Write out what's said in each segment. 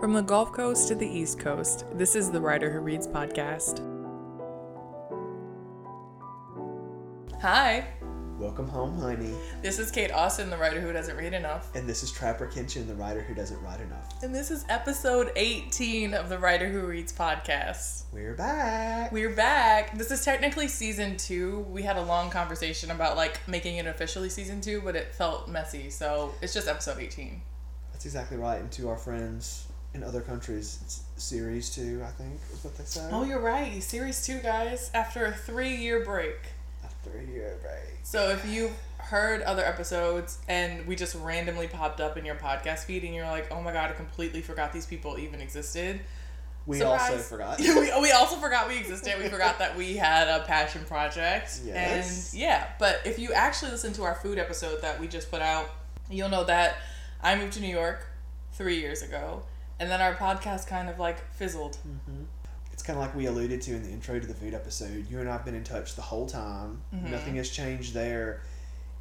From the Gulf Coast to the East Coast, this is the Writer Who Reads podcast. Hi, Welcome home, honey. this is Kate Austin, the writer who doesn't read enough. And this is Trapper Kenshin, the writer who doesn't write enough. And this is episode 18 of the Writer Who Reads podcast. We're back. We're back. This is technically season two. We had a long conversation about like making it officially season two, but it felt messy, so it's just episode 18. That's exactly right. And to our friends in other countries, it's series two, I think, is what they say. Oh, you're right. Series two, guys, after a three year break. After a year break. So if you've heard other episodes and we just randomly popped up in your podcast feed and you're like, oh my god, I completely forgot these people even existed. We Surprise. also forgot. we, we also forgot we existed. We forgot that we had a passion project. Yes. And yeah, but if you actually listen to our food episode that we just put out, you'll know that I moved to New York three years ago. And then our podcast kind of like fizzled. It's kind of like we alluded to in the intro to the food episode. You and I have been in touch the whole time. Mm-hmm. Nothing has changed there.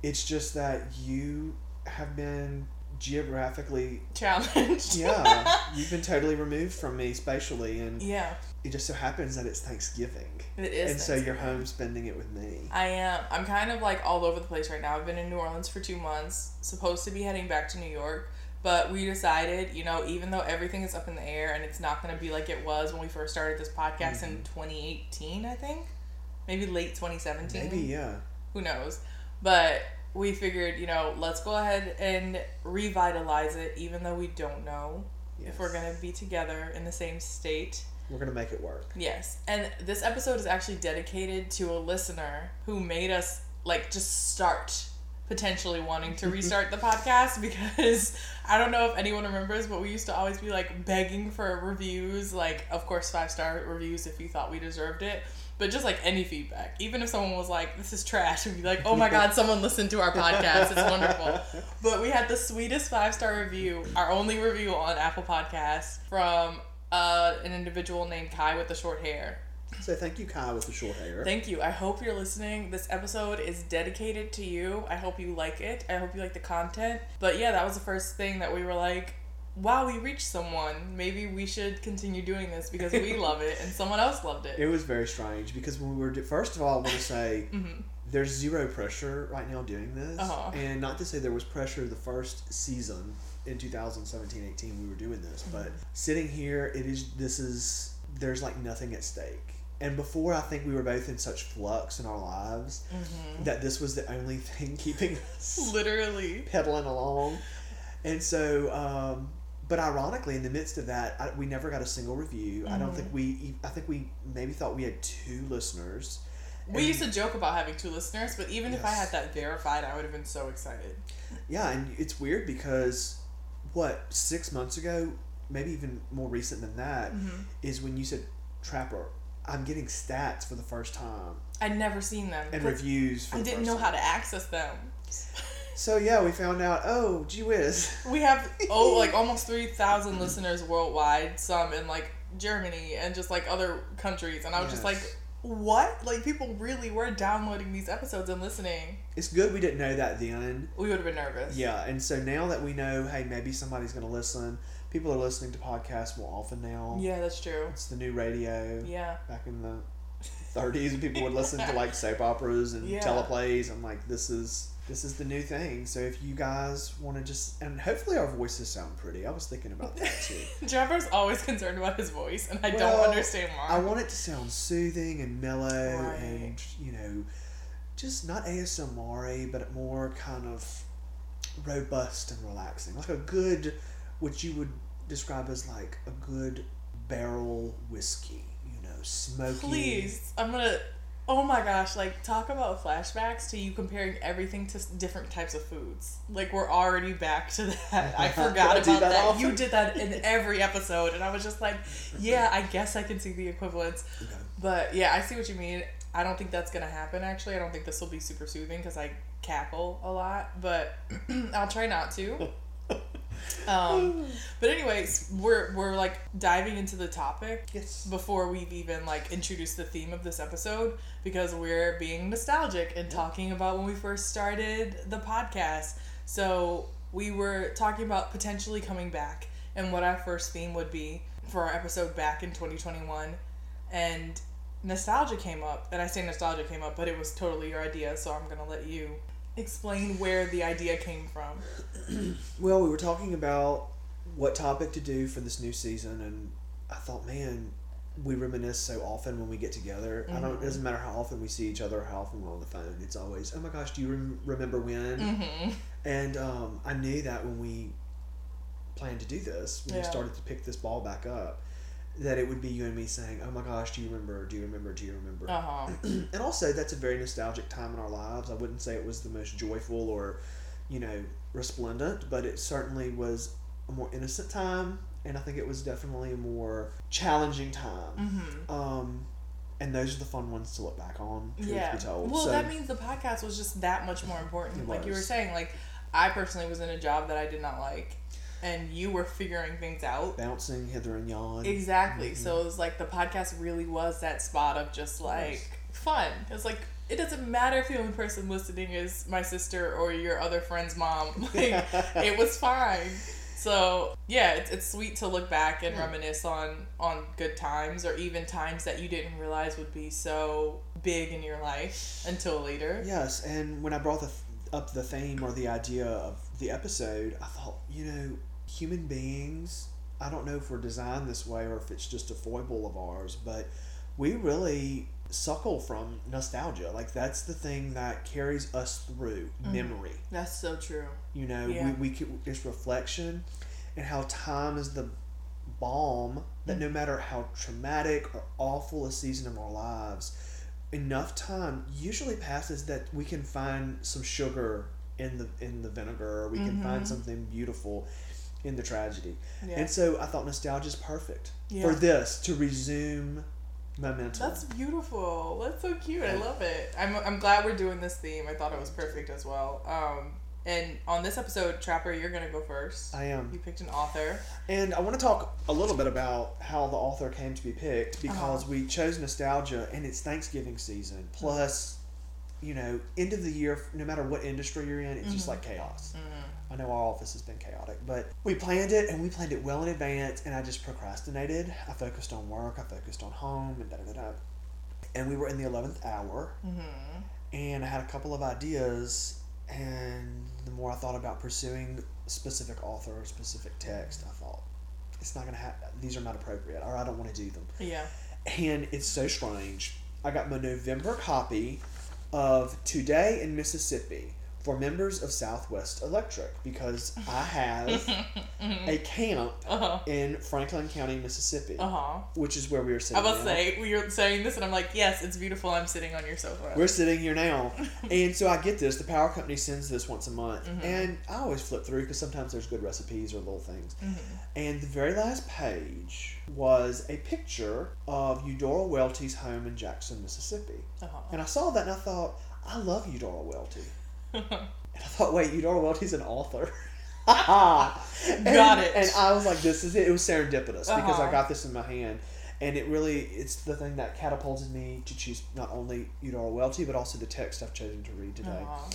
It's just that you have been geographically, Challenged. yeah, you've been totally removed from me spatially, and yeah. it just so happens that it's Thanksgiving. It is and so you're home spending it with me. I am. I'm kind of like all over the place right now. I've been in New Orleans for two months, supposed to be heading back to New York, but we decided, you know, even though everything is up in the air and it's not going to be like it was when we first started this podcast in mm-hmm. 2018, I think, maybe late 2017. Maybe, yeah. Who knows? But we figured, you know, let's go ahead and revitalize it, even though we don't know if we're going to be together in the same state. We're gonna make it work. Yes. And this episode is actually dedicated to a listener who made us like just start potentially wanting to restart the podcast because I don't know if anyone remembers, but we used to always be like begging for reviews, like of course five star reviews if you thought we deserved it. But just like any feedback, even if someone was like, "This is trash," we'd be like, "Oh my god, someone listened to our podcast! It's wonderful." But we had the sweetest five star review, our only review on Apple Podcasts from uh, an individual named Kai with the short hair. So thank you, Kai, with the short hair. Thank you. I hope you're listening. This episode is dedicated to you. I hope you like it. I hope you like the content. But yeah, that was the first thing that we were like, wow, we reached someone. Maybe we should continue doing this because we love it and someone else loved it. it was very strange because when we were, first of all, I want to say Mhm. there's zero pressure right now doing this. Uh-huh. And not to say there was pressure the first season in 2017 18 we were doing this, Mm-hmm. but sitting here, it is, this is, there's like nothing at stake. And before, I think we were both in such flux in our lives Mm-hmm. that this was the only thing keeping us Literally. pedaling along. And so, um, but ironically, in the midst of that, I, we never got a single review. I don't think we, I think we maybe thought we had two listeners. We And- used to joke about having two listeners, but even if I had that verified, I would have been so excited. Yeah, and it's weird because what six months ago, maybe even more recent than that, is Mhm. when you said Trapper. I'm getting stats for the first time I'd never seen them. And reviews. For I didn't know how to access them. So yeah, we found out. Oh, gee whiz. We have oh like almost three thousand listeners worldwide, some in like Germany and just like other countries, and I was just like, what? Like people really were downloading these episodes and listening. It's good we didn't know that then. We would have been nervous. Yeah, and so now that we know, hey, maybe somebody's going to listen. People are listening to podcasts more often now. Yeah, that's true. It's the new radio. Yeah. Back in the 30s, people would listen to like soap operas and Yeah. teleplays. I'm like, this is this is the new thing. So if you guys want to just and hopefully our voices sound pretty. I was thinking about that too. Trevor's always concerned about his voice, and I Well, don't understand why. I want it to sound soothing and mellow Right. and you know, just not ASMR, but more kind of robust and relaxing, like a good, what you would describe as like a good barrel whiskey. You know, smoky. Please, I'm gonna. Oh my gosh! Like talk about flashbacks to you comparing everything to different types of foods. Like we're already back to that. I forgot I about that that. You did that in every episode, and I was just like, yeah, I guess I can see the equivalence. Okay. But yeah, I see what you mean. I don't think that's gonna happen. Actually, I don't think this will be super soothing because I cackle a lot. But I'll try not to. Um, but anyways, we're we're like diving into the topic Yes. before we've even like introduced the theme of this episode because we're being nostalgic and talking about when we first started the podcast. So we were talking about potentially coming back and what our first theme would be for our episode back in 2021. And nostalgia came up. And I say nostalgia came up, but it was totally your idea. So I'm going to let you explain where the idea came from. Well, we were talking about what topic to do for this new season, and I thought, man, we reminisce so often when we get together. I don't. It doesn't matter how often we see each other, or how often we're on the phone. It's always, oh my gosh, do you rem- remember when? Mm-hmm. And um, I knew that when we planned to do this, when we started to pick this ball back up, that it would be you and me saying, "Oh my gosh, do you remember? Do you remember? Do you remember?" Uh huh. and also, that's a very nostalgic time in our lives. I wouldn't say it was the most joyful or, you know, resplendent, but it certainly was a more innocent time, and I think it was definitely a more challenging time. Mm-hmm. Um, and those are the fun ones to look back on. Yeah. be told. Well, so, that means the podcast was just that much more important. Like you were saying, like I personally was in a job that I did not like, and you were figuring things out. bouncing hither and yon. Exactly. Mhm. So it was like the podcast really was that spot of just like fun. It's like it doesn't matter if the only person listening is my sister or your other friend's mom. Like it was fine. So yeah, it's, it's sweet to look back and reminisce on on good times or even times that you didn't realize would be so big in your life until later. Yes, and when I brought the th- up the theme or the idea of the episode, I thought, you know, human beings. I don't know if we're designed this way or if it's just a foible of ours, but we really suckle from nostalgia. Like that's the thing that carries us through Mhm. memory. That's so true. You know, Yeah. we, we could, it's reflection and how time is the balm that Mm. no matter how traumatic or awful a season of our lives, enough time usually passes that we can find some sugar in the in the vinegar or we can find Mhm. something beautiful in the tragedy. Yeah. And so I thought nostalgia is perfect Yeah. for this to resume momentum. That's beautiful. That's so cute. I love it. I'm, I'm glad we're doing this theme. I thought it was perfect as well. Um, and on this episode, Trapper, you're gonna go first. I am. You picked an author. And I want to talk a little bit about how the author came to be picked because Uh-huh. we chose nostalgia and it's Thanksgiving season. Plus, you know, end of the year, no matter what industry you're in, it's just Mhm. like chaos. Mm. I know our office has been chaotic, but we planned it and we planned it well in advance, and I just procrastinated. I focused on work, I focused on home, and da da da. And we were in the 11th hour, Mm-hmm. and I had a couple of ideas, and the more I thought about pursuing a specific author or specific text, I thought, it's not going to happen. These are not appropriate, or I don't want to do them. Yeah. And it's so strange. I got my November copy of Today in Mississippi for members of Southwest Electric because I have a camp Uh huh. in Franklin County, Mississippi, Uh huh. which is where we are I sitting. was now. say we are saying this, and I'm like, yes, it's beautiful. I'm sitting on your sofa. We're sitting here now. and so I get this. The power company sends this once a month. Mhm. And I always flip through because sometimes there's good recipes or little things. Mhm. And the very last page was a picture of Eudora Welty's home in Jackson, Mississippi. Uh-huh. And I saw that and I thought, I love Eudora Welty. And I thought, wait, Eudora Welty's an author. and, Got it. And I was like, this is it. It was serendipitous because I Uh-huh. got this in my hand. And it really, it's the thing that catapulted me to choose not only Eudora Welty, but also the text I've chosen to read today. Uh-huh.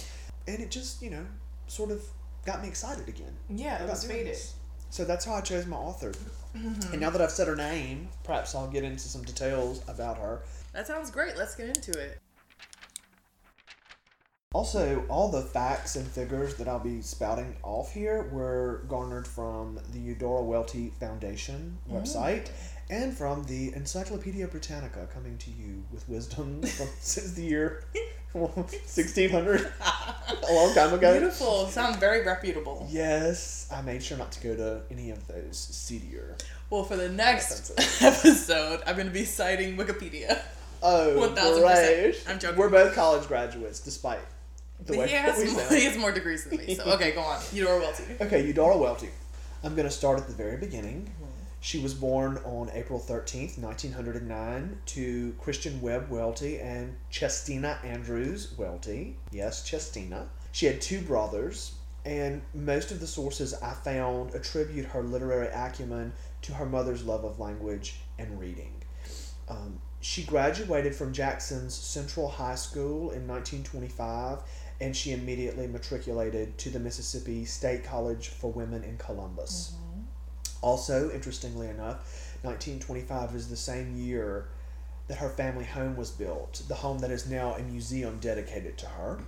And it just, you know, sort of got me excited again. Yeah, it about was doing faded. this. So that's how I chose my author. Mhm. And now that I've said her name, perhaps I'll get into some details about her. That sounds great. Let's get into it. Also, all the facts and figures that I'll be spouting off here were garnered from the Eudora Welty Foundation mm. website and from the Encyclopedia Britannica, coming to you with wisdom from since the year 1600, a long time ago. Beautiful. Sounds very reputable. Yes, I made sure not to go to any of those seedier. Well, for the next episode, I'm going to be citing Wikipedia. Oh, 1000%. great. I'm joking. We're both college graduates, despite the way he has, we more, sound. he has more degrees than me. So, okay, go on. Eudora Welty. Okay, Eudora Welty. I'm going to start at the very beginning. She was born on April 13th, 1909, to Christian Webb Welty and Chestina Andrews Welty. Yes, Chestina. She had two brothers, and most of the sources I found attribute her literary acumen to her mother's love of language and reading. Um, she graduated from Jackson's Central High School in 1925, and she immediately matriculated to the Mississippi State College for Women in Columbus. Also, interestingly enough, 1925 is the same year that her family home was built, the home that is now a museum dedicated to her.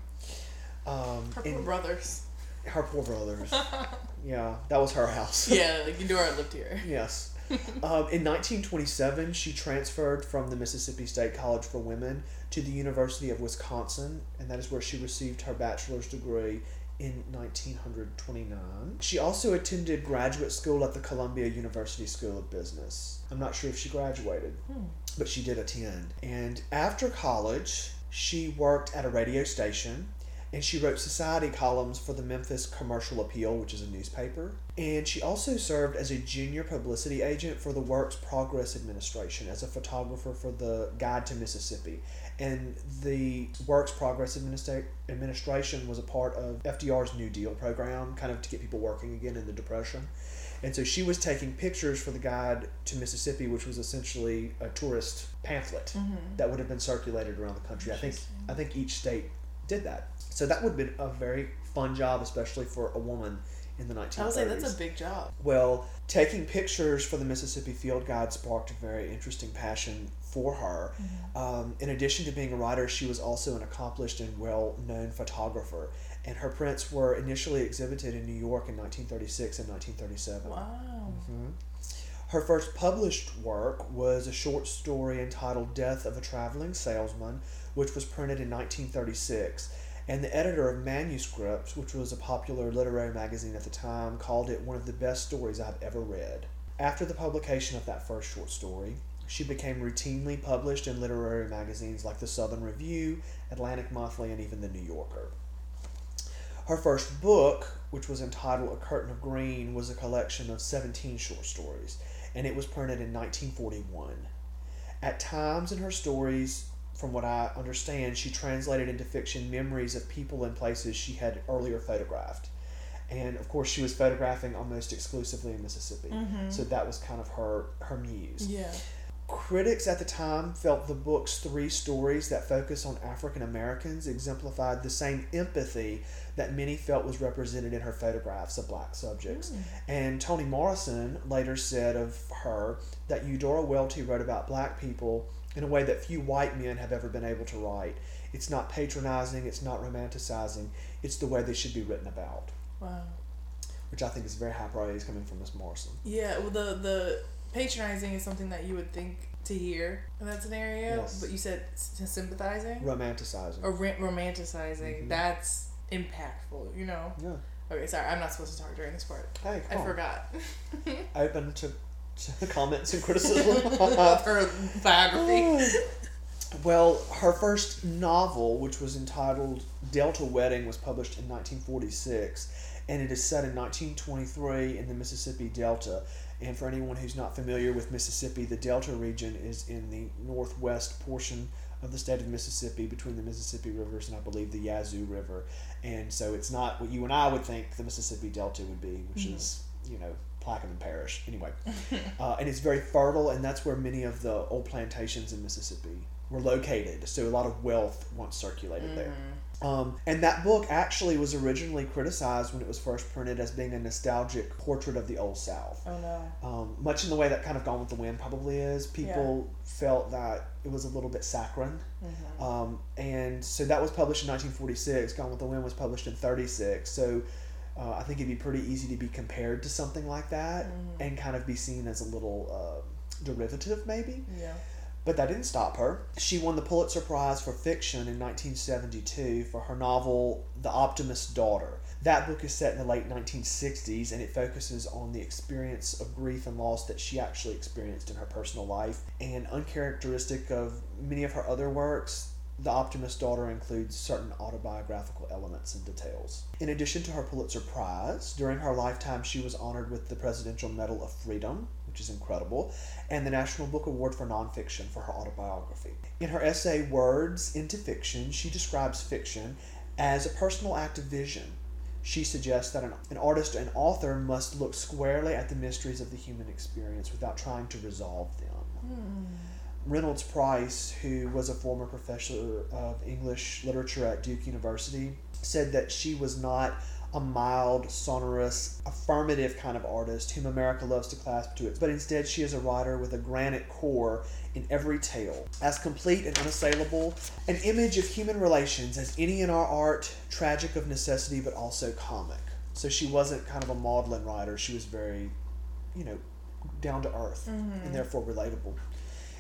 Um, Her poor in- brothers. her poor brothers. yeah, that was her house. yeah, like Eudora lived here. Yes. um, in 1927, she transferred from the Mississippi State College for Women to the University of Wisconsin, and that is where she received her bachelor's degree in 1929. She also attended graduate school at the Columbia University School of Business. I'm not sure if she graduated, but she did attend. And after college, she worked at a radio station and she wrote society columns for the Memphis Commercial Appeal, which is a newspaper. And she also served as a junior publicity agent for the Works Progress Administration as a photographer for the Guide to Mississippi. And the Works Progress Administra- Administration was a part of FDR's New Deal program, kind of to get people working again in the Depression. And so she was taking pictures for the Guide to Mississippi, which was essentially a tourist pamphlet mm-hmm. that would have been circulated around the country. I think I think each state did that. So that would have been a very fun job, especially for a woman in the 1930s. I would say that's a big job. Well, taking pictures for the Mississippi Field Guide sparked a very interesting passion for her. Um, in addition to being a writer, she was also an accomplished and well known photographer. And her prints were initially exhibited in New York in 1936 and 1937. Wow. Her first published work was a short story entitled Death of a Traveling Salesman, which was printed in 1936. And the editor of Manuscripts, which was a popular literary magazine at the time, called it one of the best stories I've ever read. After the publication of that first short story, she became routinely published in literary magazines like the Southern Review, Atlantic Monthly, and even the New Yorker. Her first book, which was entitled A Curtain of Green, was a collection of 17 short stories, and it was printed in 1941. At times in her stories, from what I understand, she translated into fiction memories of people and places she had earlier photographed. And of course, she was photographing almost exclusively in Mississippi. Mm-hmm. So that was kind of her, her muse. Yeah. Critics at the time felt the book's three stories that focus on African Americans exemplified the same empathy that many felt was represented in her photographs of black subjects. Mm. And Toni Morrison later said of her that Eudora Welty wrote about black people in a way that few white men have ever been able to write. It's not patronizing, it's not romanticizing, it's the way they should be written about, Wow. which I think is very high praise coming from Miss Morrison. Yeah, well, the the patronizing is something that you would think to hear in that scenario, Yes. but you said sympathizing Romanticizing. or ro- romanticizing. Mhm. That's impactful, you know. Yeah. Okay, sorry, I'm not supposed to talk during this part. Hey, I on. forgot. Open to comments and criticism. of her biography. well, her first novel, which was entitled Delta Wedding, was published in 1946, and it is set in 1923 in the Mississippi Delta. And for anyone who's not familiar with Mississippi, the Delta region is in the northwest portion of the state of Mississippi between the Mississippi rivers and I believe the Yazoo River. And so it's not what you and I would think the Mississippi Delta would be, which mm-hmm. is, you know, Plaquemine Parish. Anyway, uh, and it's very fertile, and that's where many of the old plantations in Mississippi were located. So a lot of wealth once circulated there. Um, and that book actually was originally criticized when it was first printed as being a nostalgic portrait of the Old South. Oh no. Um, much in the way that kind of Gone with the Wind probably is. People felt that it was a little bit saccharine. Um, and so that was published in 1946. Gone with the Wind was published in 36. So uh, I think it'd be pretty easy to be compared to something like that and kind of be seen as a little uh, derivative, maybe. Yeah. But that didn't stop her. She won the Pulitzer Prize for Fiction in 1972 for her novel The Optimist's Daughter. That book is set in the late 1960s and it focuses on the experience of grief and loss that she actually experienced in her personal life. And uncharacteristic of many of her other works, The Optimist's Daughter includes certain autobiographical elements and details. In addition to her Pulitzer Prize, during her lifetime she was honored with the Presidential Medal of Freedom, which is incredible, and the National Book Award for Nonfiction for her autobiography. In her essay Words into Fiction, she describes fiction as a personal act of vision. She suggests that an, an artist and author must look squarely at the mysteries of the human experience without trying to resolve them. Hmm. Reynolds Price, who was a former professor of English literature at Duke University, said that she was not a mild, sonorous, affirmative kind of artist whom America loves to clasp to it, but instead she is a writer with a granite core in every tale, as complete and unassailable, an image of human relations as any in our art, tragic of necessity but also comic. So she wasn't kind of a maudlin writer, she was very, you know, down to earth mm-hmm. and therefore relatable.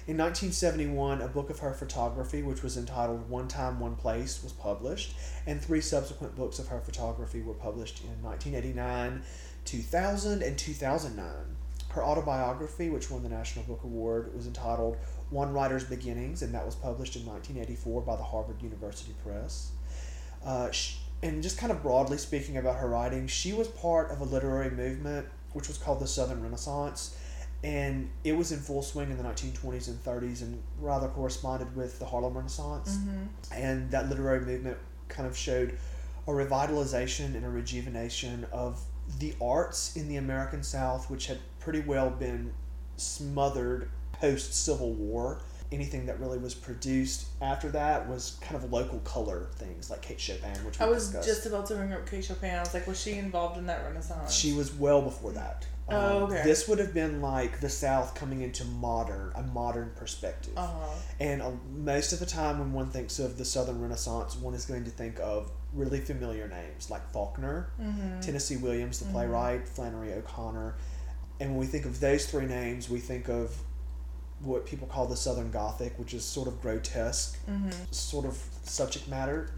In 1971, a book of her photography, which was entitled One Time, One Place, was published, and three subsequent books of her photography were published in 1989, 2000, and 2009. Her autobiography, which won the National Book Award, was entitled One Writer's Beginnings, and that was published in 1984 by the Harvard University Press. Uh, sh- and just kind of broadly speaking about her writing, she was part of a literary movement which was called the Southern Renaissance and it was in full swing in the 1920s and 30s and rather corresponded with the Harlem Renaissance. Mm-hmm. And that literary movement kind of showed a revitalization and a rejuvenation of the arts in the American South, which had pretty well been smothered post Civil War. Anything that really was produced after that was kind of local color things like Kate Chopin, which I was discussed. just about to bring up Kate Chopin. I was like, was she involved in that Renaissance? She was well before that. Um, Oh, okay. This would have been like the South coming into modern, a modern perspective. Uh huh. And uh, most of the time, when one thinks of the Southern Renaissance, one is going to think of really familiar names like Faulkner, Mm-hmm. Tennessee Williams, the playwright, Flannery O'Connor. And when we think of those three names, we think of what people call the Southern Gothic, which is sort of grotesque, Mm-hmm. sort of subject matter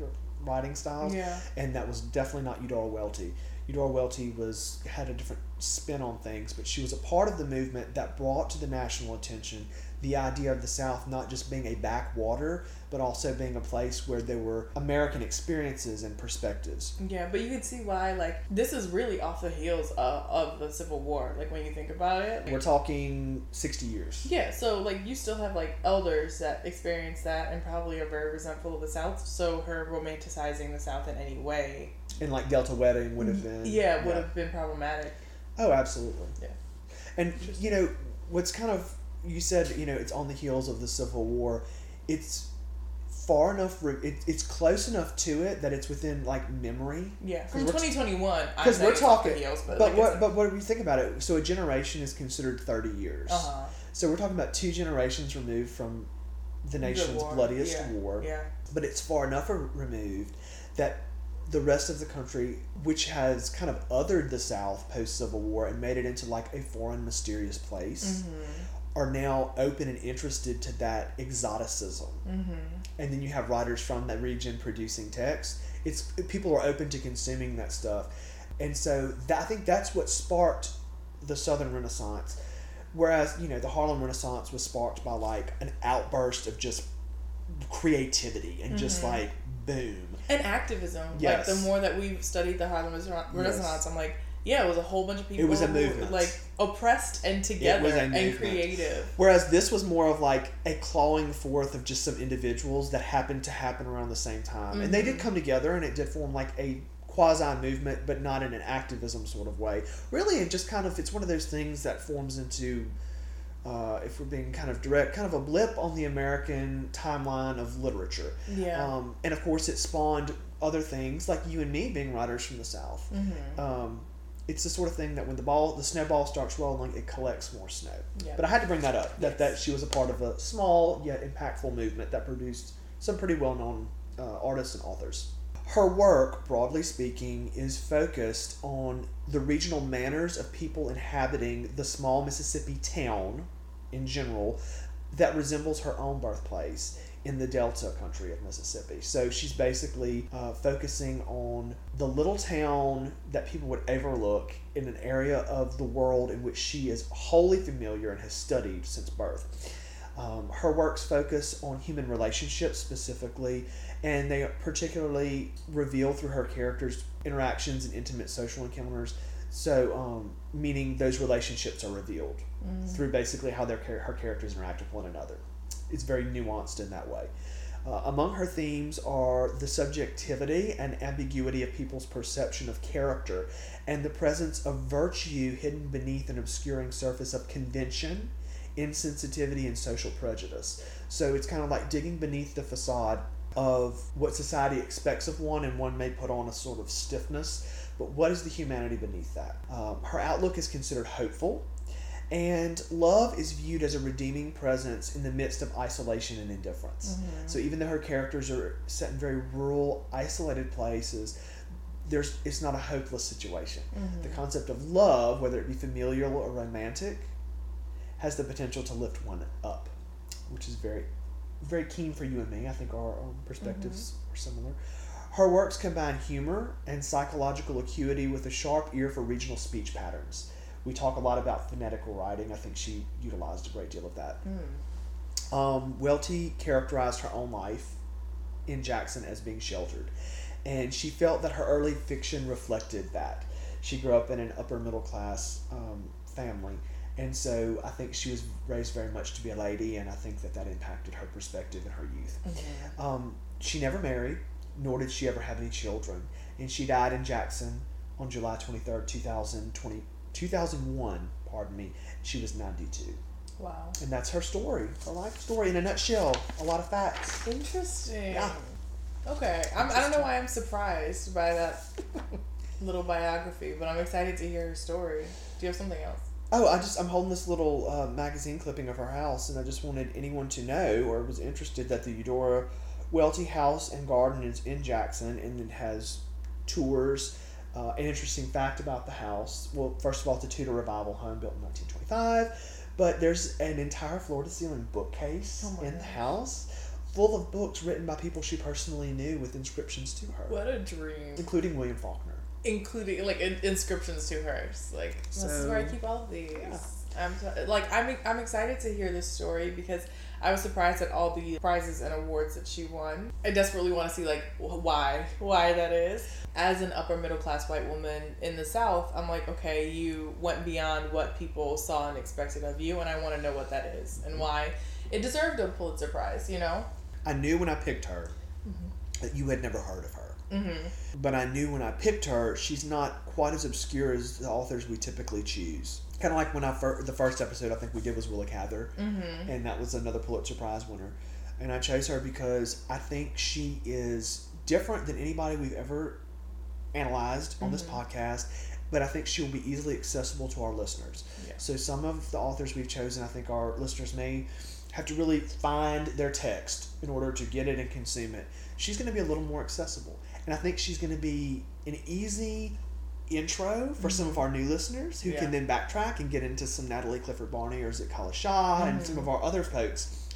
writing styles Yeah. and that was definitely not Eudora Welty. Eudora Welty was had a different spin on things, but she was a part of the movement that brought to the national attention the idea of the South not just being a backwater, but also being a place where there were American experiences and perspectives. Yeah, but you can see why, like, this is really off the heels of, of the Civil War, like, when you think about it. Like, We're talking sixty years. yeah, so, like, you still have, like, elders that experience that and probably are very resentful of the South, so her romanticizing the South in any way, And like Delta Wedding would have mm-hmm. been yeah, would have been problematic. Oh, absolutely. Yeah. And you know what's kind of you said you know it's on the heels of the Civil War. It's far enough. It, it's close enough to it that it's within like memory. Yeah, from 2021, Because we're talking, heels, but, but like, what? But what do we think about it? So a generation is considered thirty years. uh huh. So we're talking about two generations removed from the nation's war, bloodiest yeah, war. Yeah. But it's far enough removed that the rest of the country, which has kind of othered the South post Civil War and made it into like a foreign, mysterious place, Mm-hmm. are now open and interested to that exoticism. Mm-hmm. And then you have writers from that region producing text. It's people are open to consuming that stuff, and so that, I think that's what sparked the Southern Renaissance. Whereas you know the Harlem Renaissance was sparked by like an outburst of just creativity and just Mhm. like boom. And activism. Yes. Like the more that we've studied the Harlem Rena- Renaissance, I'm like, yeah, it was a whole bunch of people. was a movement. like oppressed and together and creative. Whereas this was more of like a clawing forth of just some individuals that happened to happen around the same time. And they did Mhm. come together and it did form like a quasi movement, but not in an activism sort of way. Really, it just kind of, it's one of those things that forms into, uh, if we're being kind of direct, kind of a blip on the American timeline of literature. Yeah. Um, and of course, it spawned other things like you and me being writers from the South. mm-hmm. Um, it's the sort of thing that when the ball, the snowball starts rolling, it collects more snow. Yeah. But I had to bring that up that, that she was a part of a small yet impactful movement that produced some pretty well known uh, artists and authors. Her work, broadly speaking, is focused on the regional manners of people inhabiting the small Mississippi town in general that resembles her own birthplace in the Delta country of Mississippi. So she's basically uh, focusing on the little town that people would overlook in an area of the world in which she is wholly familiar and has studied since birth. Um, her works focus on human relationships specifically, and they particularly reveal through her characters' interactions and intimate social encounters. So, um, meaning those relationships are revealed through basically how their her characters interact with one another. It's very nuanced in that way. Uh, among her themes are the subjectivity and ambiguity of people's perception of character and the presence of virtue hidden beneath an obscuring surface of convention, insensitivity, and social prejudice. So it's kind of like digging beneath the facade of what society expects of one, and one may put on a sort of stiffness, but what is the humanity beneath that? Um, her outlook is considered hopeful, and love is viewed as a redeeming presence in the midst of isolation and indifference. So even though her characters are set in very rural, isolated places, there's it's not a hopeless situation. The concept of love, whether it be familial or romantic, has the potential to lift one up, which is very, very keen for you and me. I think our um, perspectives are similar. Her works combine humor and psychological acuity with a sharp ear for regional speech patterns. We talk a lot about phonetical writing. I think she utilized a great deal of that. Um, Welty characterized her own life in Jackson as being sheltered, and she felt that her early fiction reflected that. She grew up in an upper middle class um, family, and so I think she was raised very much to be a lady, and I think that that impacted her perspective in her youth. Um, she never married, nor did she ever have any children, and she died in Jackson on July 23rd, 2020, 2001, pardon me. She was 92. Wow. And that's her story, her life story in a nutshell. A lot of facts. Interesting. Yeah. Okay. I'm, I don't know why I'm surprised by that little biography, but I'm excited to hear her story. Do you have something else? Oh, I just I'm holding this little uh, magazine clipping of her house, and I just wanted anyone to know or was interested that the Eudora Welty House and Garden is in Jackson, and it has tours. Uh, an interesting fact about the house. Well, first of all, it's a Tudor revival home built in 1925, but there's an entire floor to ceiling bookcase Oh my in the house full of books written by people she personally knew with inscriptions to her, What a dream. including William Faulkner. Including like in- inscriptions to hers. Like this is where I keep all of these. Yeah. I'm t- like I'm I'm excited to hear this story because I was surprised at all the prizes and awards that she won. I desperately want to see like wh- why why that is. As an upper middle class white woman in the South, I'm like, okay, you went beyond what people saw and expected of you, and I want to know what that is and why it deserved a Pulitzer Prize. You know. I knew when I picked her that you had never heard of her. Mm-hmm. But I knew when I picked her, she's not quite as obscure as the authors we typically choose. Kind of like when I fir- the first episode I think we did was Willa Cather, Mm-hmm. and that was another Pulitzer Prize winner. And I chose her because I think she is different than anybody we've ever analyzed on this mm-hmm. podcast. But I think she'll be easily accessible to our listeners. Yeah. So some of the authors we've chosen, I think our listeners may have to really find their text in order to get it and consume it. She's going to be a little more accessible, and I think she's going to be an easy intro for some of mm-hmm. our new listeners who Yeah. can then backtrack and get into some Natalie Clifford Barney or Zit Shaw and some mm-hmm. of our other folks.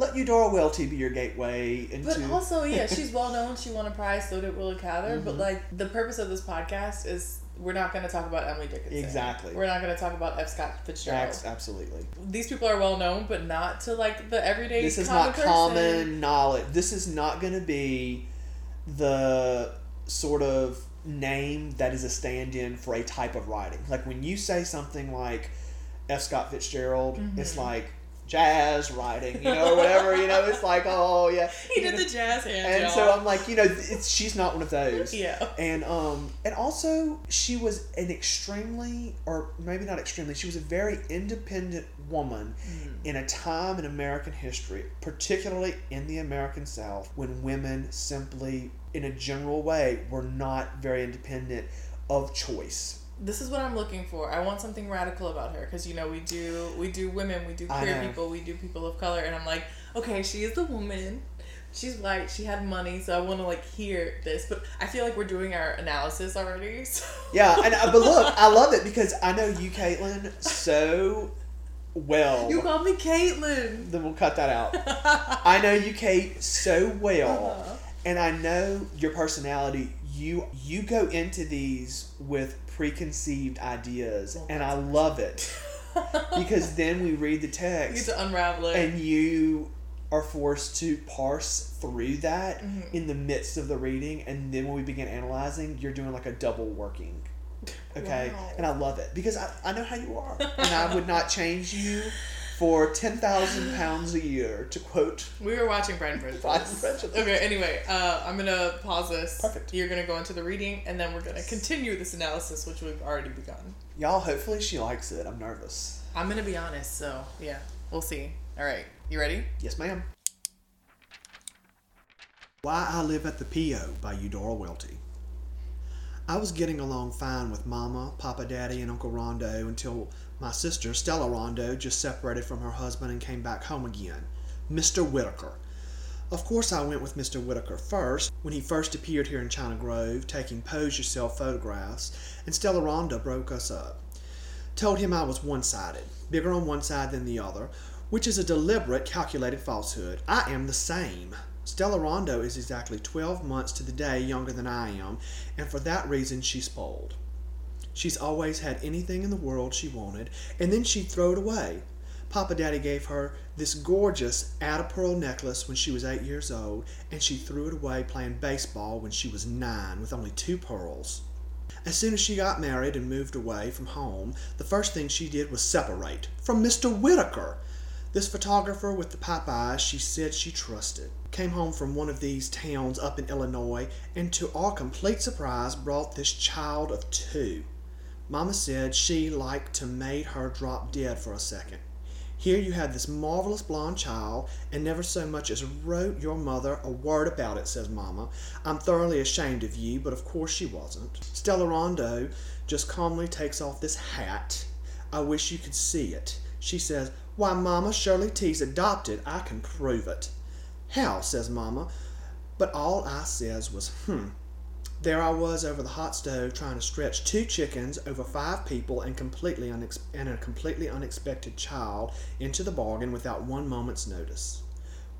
Let Eudora Welty be your gateway into. But also, yeah, she's well known. She won a prize, so did Willa Cather. Mm-hmm. But like, the purpose of this podcast is we're not going to talk about Emily Dickinson. Exactly. We're not going to talk about F. Scott Fitzgerald. Abs- absolutely. These people are well known, but not to like the everyday. This is common not person. common knowledge. This is not going to be the sort of name that is a stand-in for a type of writing. Like when you say something like F. Scott Fitzgerald, it's Mm-hmm. like jazz writing, you know, or whatever. You know, it's like oh yeah. He did know? the jazz hand. and y'all. so I'm like, you know, it's she's not one of those. Yeah. And um and also she was an extremely or maybe not extremely, she was a very independent woman in a time in American history, particularly in the American South, when women simply in a general way were not very independent of choice. This is what I'm looking for. I want something radical about her because you know we do we do women, we do queer people, we do people of color, and I'm like, okay, she is the woman. She's white. She had money, so I want to like hear this. But I feel like we're doing our analysis already. So. Yeah, and uh, but look, I love it because I know you, Caitlin, so well. You call me Caitlin. then we'll cut that out. I know you, Kate, so well, Uh-huh. and I know your personality. You you go into these with preconceived ideas, Well, and I love it because then we read the you get text, to unravel it. and you are forced to parse through that Mhm. in the midst of the reading, and then when we begin analyzing, you're doing like a double working. Okay, Wow. and I love it because I, I know how you are, and I would not change you for ten thousand pounds a year. To quote, we were watching Bride and Prejudice. Bride and Prejudice. Okay. Anyway, uh, I'm gonna pause this. Perfect. You're gonna go into the reading, and then we're gonna continue this analysis, which we've already begun. y'all. Hopefully, she likes it. I'm nervous. I'm gonna be honest, so yeah, we'll see. All right, you ready? Yes, ma'am. Why I Live at the P.O. by Eudora Welty. I was getting along fine with Mama, Papa Daddy, and Uncle Rondo until my sister, Stella Rondo, just separated from her husband and came back home again. Mr. Whitaker. Of course, I went with Mr. Whitaker first when he first appeared here in China Grove, taking pose yourself photographs, and Stella Rondo broke us up. Told him I was one sided, bigger on one side than the other, which is a deliberate, calculated falsehood. I am the same. Stella Rondo is exactly 12 months to the day younger than I am, and for that reason she's spoiled. She's always had anything in the world she wanted, and then she'd throw it away. Papa Daddy gave her this gorgeous Add-a-Pearl necklace when she was eight years old, and she threw it away playing baseball when she was nine with only two pearls. As soon as she got married and moved away from home, the first thing she did was separate from Mr. Whitaker. This photographer with the pipe eyes she said she trusted came home from one of these towns up in Illinois and to our complete surprise brought this child of two. Mama said she liked to made her drop dead for a second. Here you had this marvelous blonde child and never so much as wrote your mother a word about it, says Mama. I'm thoroughly ashamed of you, but of course she wasn't. Stella Rondo just calmly takes off this hat. I wish you could see it. She says, Why, Mama, Shirley T's adopted. I can prove it. How? says Mama. But all I says was, hmm. There I was over the hot stove trying to stretch two chickens over five people and completely unex- and a completely unexpected child into the bargain without one moment's notice.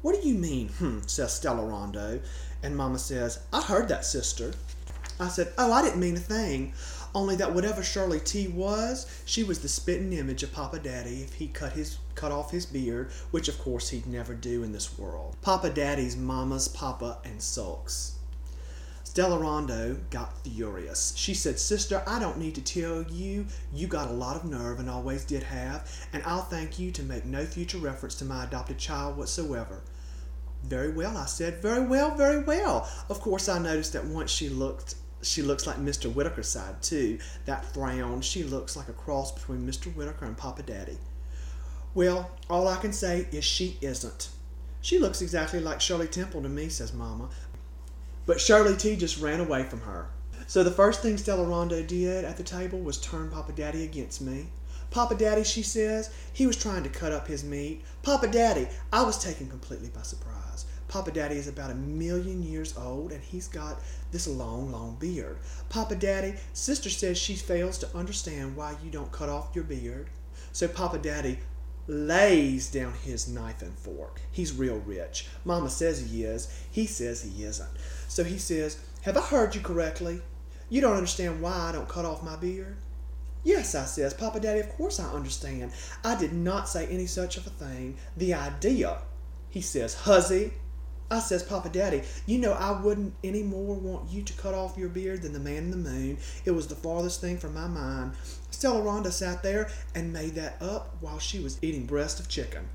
What do you mean, hmm, says Stella Rondo. And Mama says, I heard that, sister. I said, Oh, I didn't mean a thing. Only that whatever Shirley T was, she was the spitting image of Papa Daddy if he cut his cut off his beard, which of course he'd never do in this world. Papa Daddy's mama's papa and sulks. Stella Rondo got furious. She said, Sister, I don't need to tell you, you got a lot of nerve and always did have, and I'll thank you to make no future reference to my adopted child whatsoever. Very well, I said. Very well, very well. Of course, I noticed that once she looked she looks like Mr. Whitaker's side too. That frown, she looks like a cross between Mr. Whitaker and Papa Daddy. Well, all I can say is she isn't. She looks exactly like Shirley Temple to me, says Mama. But Shirley T just ran away from her. So the first thing Stella Rondo did at the table was turn Papa Daddy against me. Papa Daddy, she says, he was trying to cut up his meat. Papa Daddy, I was taken completely by surprise. Papa Daddy is about a million years old and he's got this long, long beard. Papa Daddy, sister says she fails to understand why you don't cut off your beard. So Papa Daddy lays down his knife and fork. He's real rich. Mama says he is. He says he isn't. So he says, Have I heard you correctly? You don't understand why I don't cut off my beard? Yes, I says, Papa Daddy, of course I understand. I did not say any such of a thing. The idea. He says, Huzzy. I says, Papa Daddy, you know I wouldn't any more want you to cut off your beard than the man in the moon. It was the farthest thing from my mind. Stella Rondo sat there and made that up while she was eating breast of chicken.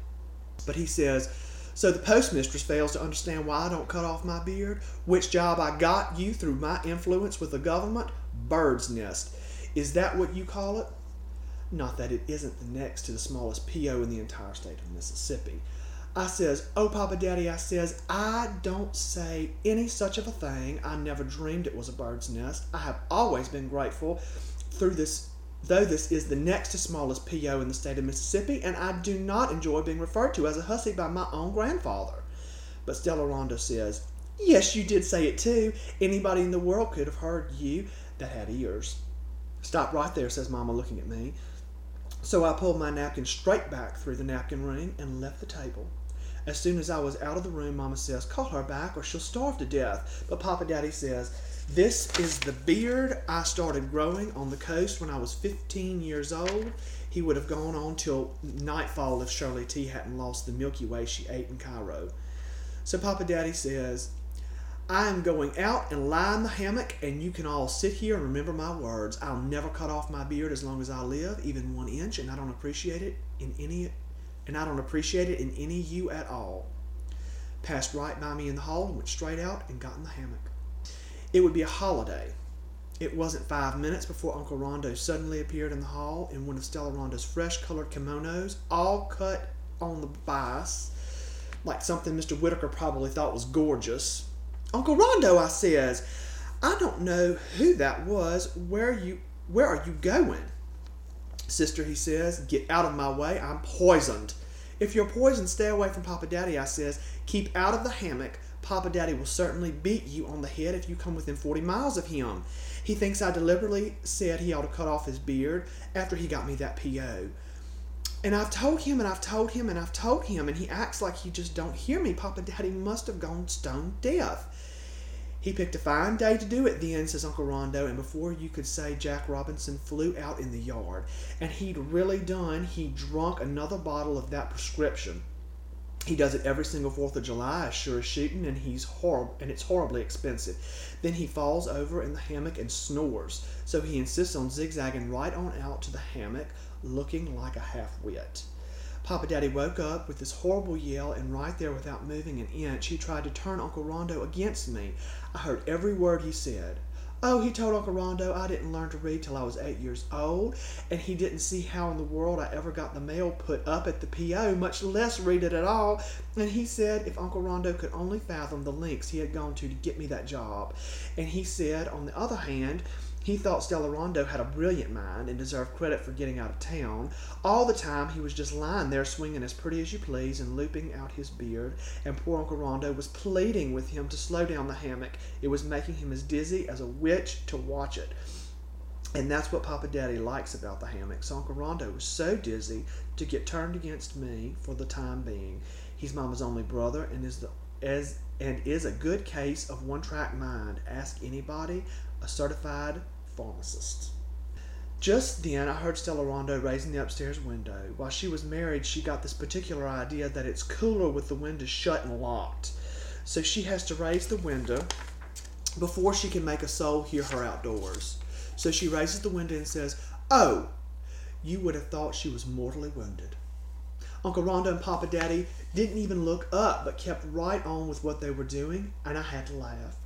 But he says, so the postmistress fails to understand why I don't cut off my beard, which job I got you through my influence with the government? Bird's nest. Is that what you call it? Not that it isn't the next to the smallest PO in the entire state of Mississippi. I says, Oh, Papa Daddy, I says, I don't say any such of a thing. I never dreamed it was a bird's nest. I have always been grateful through this, though this is the next to smallest PO in the state of Mississippi, and I do not enjoy being referred to as a hussy by my own grandfather. But Stella Rondo says, Yes, you did say it too. Anybody in the world could have heard you that had ears. Stop right there, says Mama, looking at me. So I pulled my napkin straight back through the napkin ring and left the table. As soon as I was out of the room, Mama says, Call her back or she'll starve to death. But Papa Daddy says, This is the beard I started growing on the coast when I was 15 years old. He would have gone on till nightfall if Shirley T hadn't lost the Milky Way she ate in Cairo. So Papa Daddy says, I am going out and lie in the hammock, and you can all sit here and remember my words. I'll never cut off my beard as long as I live, even one inch, and I don't appreciate it in any and I don't appreciate it in any you at all. Passed right by me in the hall and went straight out and got in the hammock. It would be a holiday. It wasn't five minutes before Uncle Rondo suddenly appeared in the hall in one of Stella Rondo's fresh colored kimonos, all cut on the bias, like something Mr. Whitaker probably thought was gorgeous. Uncle Rondo, I says, I don't know who that was. Where you where are you going? Sister, he says, get out of my way. I'm poisoned. If you're poisoned, stay away from Papa Daddy, I says. Keep out of the hammock. Papa Daddy will certainly beat you on the head if you come within 40 miles of him. He thinks I deliberately said he ought to cut off his beard after he got me that PO. And I've told him and I've told him and I've told him, and he acts like he just don't hear me. Papa Daddy must have gone stone deaf. He picked a fine day to do it then, says Uncle Rondo, and before you could say Jack Robinson flew out in the yard. And he'd really done, he drunk another bottle of that prescription. He does it every single Fourth of July, as sure as shooting, and he's horrible, and it's horribly expensive. Then he falls over in the hammock and snores. So he insists on zigzagging right on out to the hammock, looking like a half-wit. Papa Daddy woke up with this horrible yell, and right there, without moving an inch, he tried to turn Uncle Rondo against me. I heard every word he said. Oh, he told Uncle Rondo I didn't learn to read till I was eight years old, and he didn't see how in the world I ever got the mail put up at the P.O., much less read it at all. And he said if Uncle Rondo could only fathom the lengths he had gone to to get me that job. And he said, on the other hand, he thought Stella Rondo had a brilliant mind and deserved credit for getting out of town. All the time he was just lying there swinging as pretty as you please and looping out his beard, and poor Uncle Rondo was pleading with him to slow down the hammock. It was making him as dizzy as a witch to watch it. And that's what Papa Daddy likes about the hammock. So Uncle Rondo was so dizzy to get turned against me for the time being. He's Mama's only brother and is the as and is a good case of one track mind. Ask anybody, a certified pharmacist. Just then, I heard Stella Rondo raising the upstairs window. While she was married, she got this particular idea that it's cooler with the windows shut and locked. So she has to raise the window before she can make a soul hear her outdoors. So she raises the window and says, Oh, you would have thought she was mortally wounded. Uncle Rondo and Papa Daddy didn't even look up, but kept right on with what they were doing, and I had to laugh.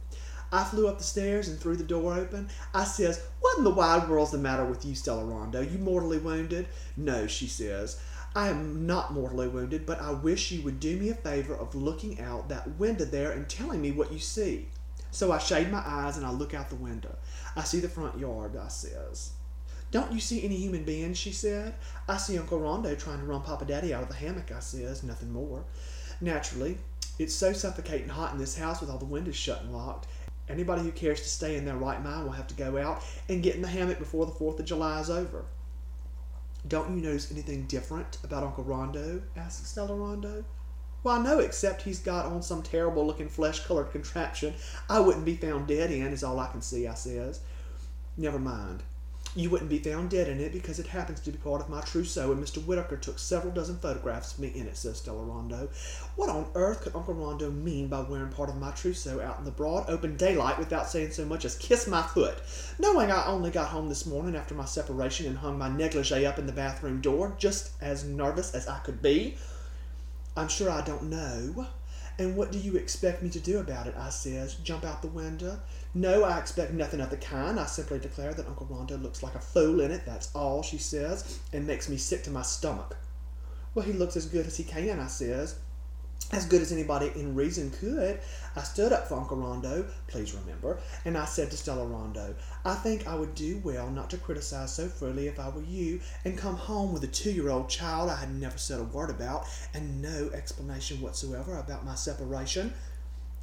I flew up the stairs and threw the door open. I says, What in the wide world's the matter with you, Stella Rondo? You mortally wounded? No, she says. I am not mortally wounded, but I wish you would do me a favor of looking out that window there and telling me what you see. So I shade my eyes and I look out the window. I see the front yard, I says. Don't you see any human beings? she said. I see Uncle Rondo trying to run Papa Daddy out of the hammock, I says, nothing more. Naturally, it's so suffocating hot in this house with all the windows shut and locked, Anybody who cares to stay in their right mind will have to go out and get in the hammock before the 4th of July is over. Don't you notice anything different about Uncle Rondo? asked Stella Rondo. Why, no, except he's got on some terrible looking flesh colored contraption I wouldn't be found dead in, is all I can see, I says. Never mind. You wouldn't be found dead in it because it happens to be part of my trousseau, and Mr. Whitaker took several dozen photographs of me in it, says Stella Rondo. What on earth could Uncle Rondo mean by wearing part of my trousseau out in the broad open daylight without saying so much as kiss my foot? Knowing I only got home this morning after my separation and hung my negligee up in the bathroom door, just as nervous as I could be? I'm sure I don't know. And what do you expect me to do about it? I says. Jump out the window? No, I expect nothing of the kind. I simply declare that Uncle Rondo looks like a fool in it, that's all, she says, and makes me sick to my stomach. Well, he looks as good as he can, I says. As good as anybody in reason could. I stood up for Uncle Rondo, please remember, and I said to Stella Rondo, I think I would do well not to criticize so freely if I were you, and come home with a two year old child I had never said a word about, and no explanation whatsoever about my separation.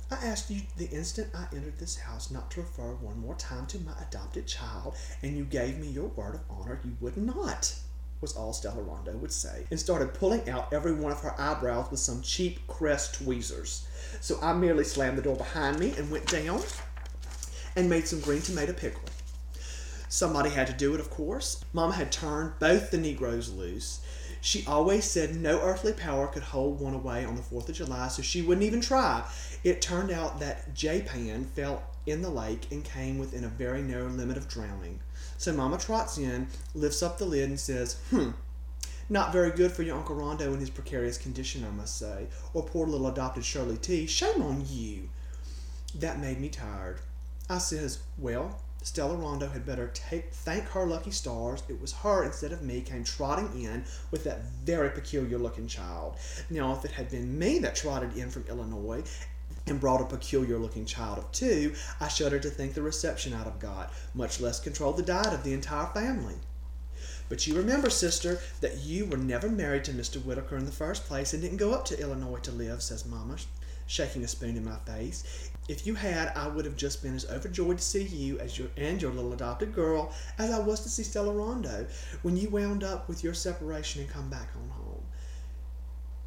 I asked you the instant I entered this house not to refer one more time to my adopted child, and you gave me your word of honor you would not, was all Stella Rondo would say, and started pulling out every one of her eyebrows with some cheap Kress tweezers. So I merely slammed the door behind me and went down and made some green tomato pickle. Somebody had to do it, of course. Mama had turned both the Negroes loose. She always said no earthly power could hold one away on the 4th of July, so she wouldn't even try. It turned out that Jaypan fell in the lake and came within a very narrow limit of drowning. So Mama trots in, lifts up the lid, and says, Hmm, not very good for your Uncle Rondo in his precarious condition, I must say. Or poor little adopted Shirley T. Shame on you. That made me tired. I says, Well, Stella Rondo had better take, thank her lucky stars. It was her instead of me came trotting in with that very peculiar looking child. Now, if it had been me that trotted in from Illinois, and brought a peculiar looking child of two, I shudder to think the reception I'd have got, much less control the diet of the entire family. But you remember, sister, that you were never married to Mr. Whitaker in the first place and didn't go up to Illinois to live, says Mamma, shaking a spoon in my face. If you had, I would have just been as overjoyed to see you as your and your little adopted girl as I was to see Stella Rondo when you wound up with your separation and come back on home.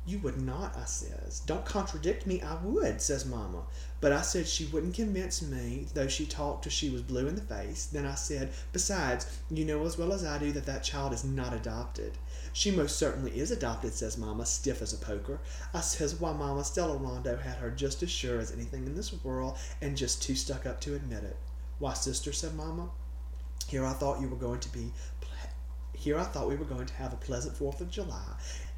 You would not, I says. Don't contradict me, I would, says Mamma. But I said she wouldn't convince me, though she talked till she was blue in the face. Then I said, Besides, you know as well as I do that that child is not adopted. She most certainly is adopted, says Mamma, stiff as a poker. I says, Why, Mamma, Stella Rondo had her just as sure as anything in this world, and just too stuck up to admit it. Why, sister, said Mamma, here I thought you were going to be here I thought we were going to have a pleasant Fourth of July,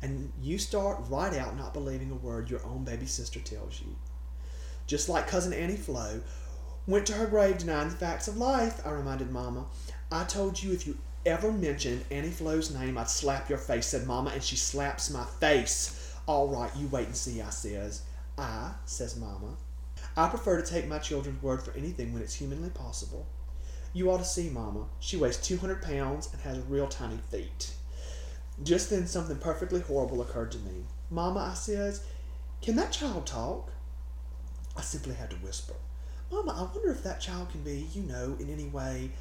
and you start right out not believing a word your own baby sister tells you. Just like cousin Annie Flo went to her grave denying the facts of life, I reminded Mama. I told you if you ever mentioned Annie Flo's name, I'd slap your face, said Mama, and she slaps my face. All right, you wait and see, I says. I, says Mama, I prefer to take my children's word for anything when it's humanly possible. You ought to see Mama. She weighs 200 pounds and has real tiny feet. Just then something perfectly horrible occurred to me. Mama, I says, can that child talk? I simply had to whisper. Mama, I wonder if that child can be, you know, in any way.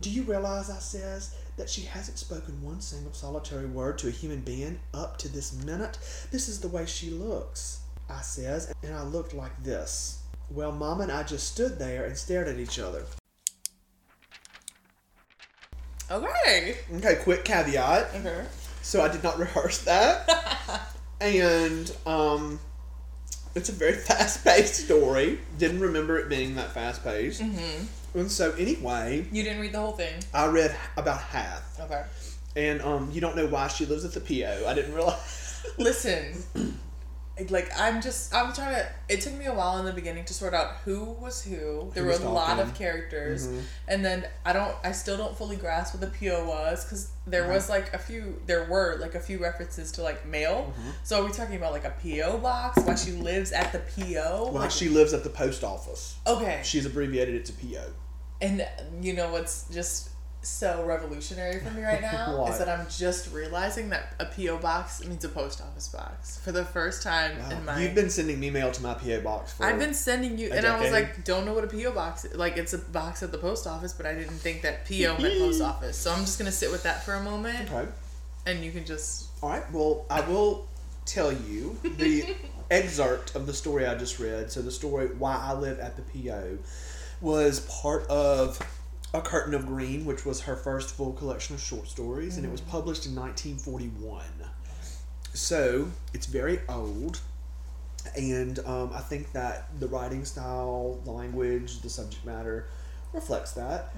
Do you realize, I says, that she hasn't spoken one single solitary word to a human being up to this minute? This is the way she looks, I says, and I looked like this. Well, Mama and I just stood there and stared at each other. Okay. Okay, quick caveat. Okay. So I did not rehearse that. and um it's a very fast paced story. Didn't remember it being that fast paced. Mm-hmm. And so anyway, You didn't read the whole thing. I read about half. Okay. And um you don't know why she lives at the PO. I didn't realize. Listen, like I'm just I'm trying to. It took me a while in the beginning to sort out who was who. There Who were a lot of characters, Mhm. and then I don't. I still don't fully grasp what the PO was because there Uh-huh. was like a few. There were like a few references to like mail. Mm-hmm. So are we talking about like a PO box? Why she lives at the PO? Well, Like- she lives at the post office. okay. She's abbreviated it to PO. And you know what's just so revolutionary for me right now is that I'm just realizing that a PO box means a post office box for the first time in my. Life. You've been sending me mail to my PO box for I've been sending you, and I was like, don't know what a PO box. is. Like it's a box at the post office, but I didn't think that PO meant post office. So I'm just gonna sit with that for a moment, Okay. and you can just. All right. Well, I will tell you the excerpt of the story I just read. So the story "Why I Live at the PO" was part of "A Curtain of Green," which was her first full collection of short stories, and it was published in 1941. So it's very old. And um, I think that the writing style, the language, the subject matter reflects that.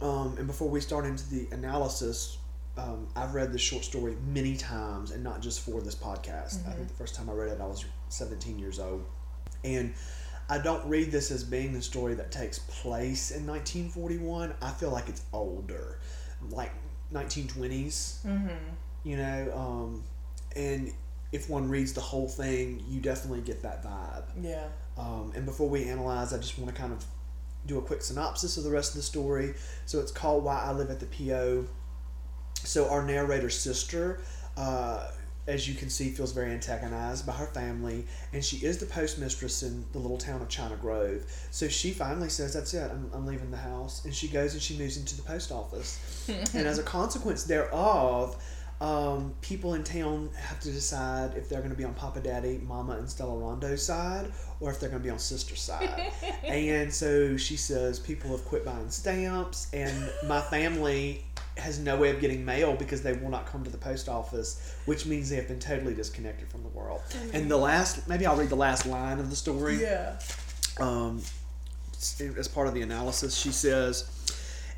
Um, and before we start into the analysis, um, I've read this short story many times, and not just for this podcast. I think the first time I read it, I was 17 years old. And I don't read this as being a story that takes place in 1941. I feel like it's older, like 1920s, Mm-hmm. you know. Um, and if one reads the whole thing, you definitely get that vibe. Yeah. Um, and before we analyze, I just want to kind of do a quick synopsis of the rest of the story. So it's called Why I Live at the PO. So our narrator's sister, uh, as you can see, feels very antagonized by her family, and she is the postmistress in the little town of China Grove. So she finally says, "That's it. I'm, I'm leaving the house," and she goes and she moves into the post office. and as a consequence thereof, um, people in town have to decide if they're going to be on Papa Daddy, Mama, and Stella Rondo's side, or if they're going to be on Sister's side. and so she says, people have quit buying stamps, and my family has no way of getting mail because they will not come to the post office, which means they have been totally disconnected from the world. And the last, maybe I'll read the last line of the story Yeah. um, as part of the analysis, she says,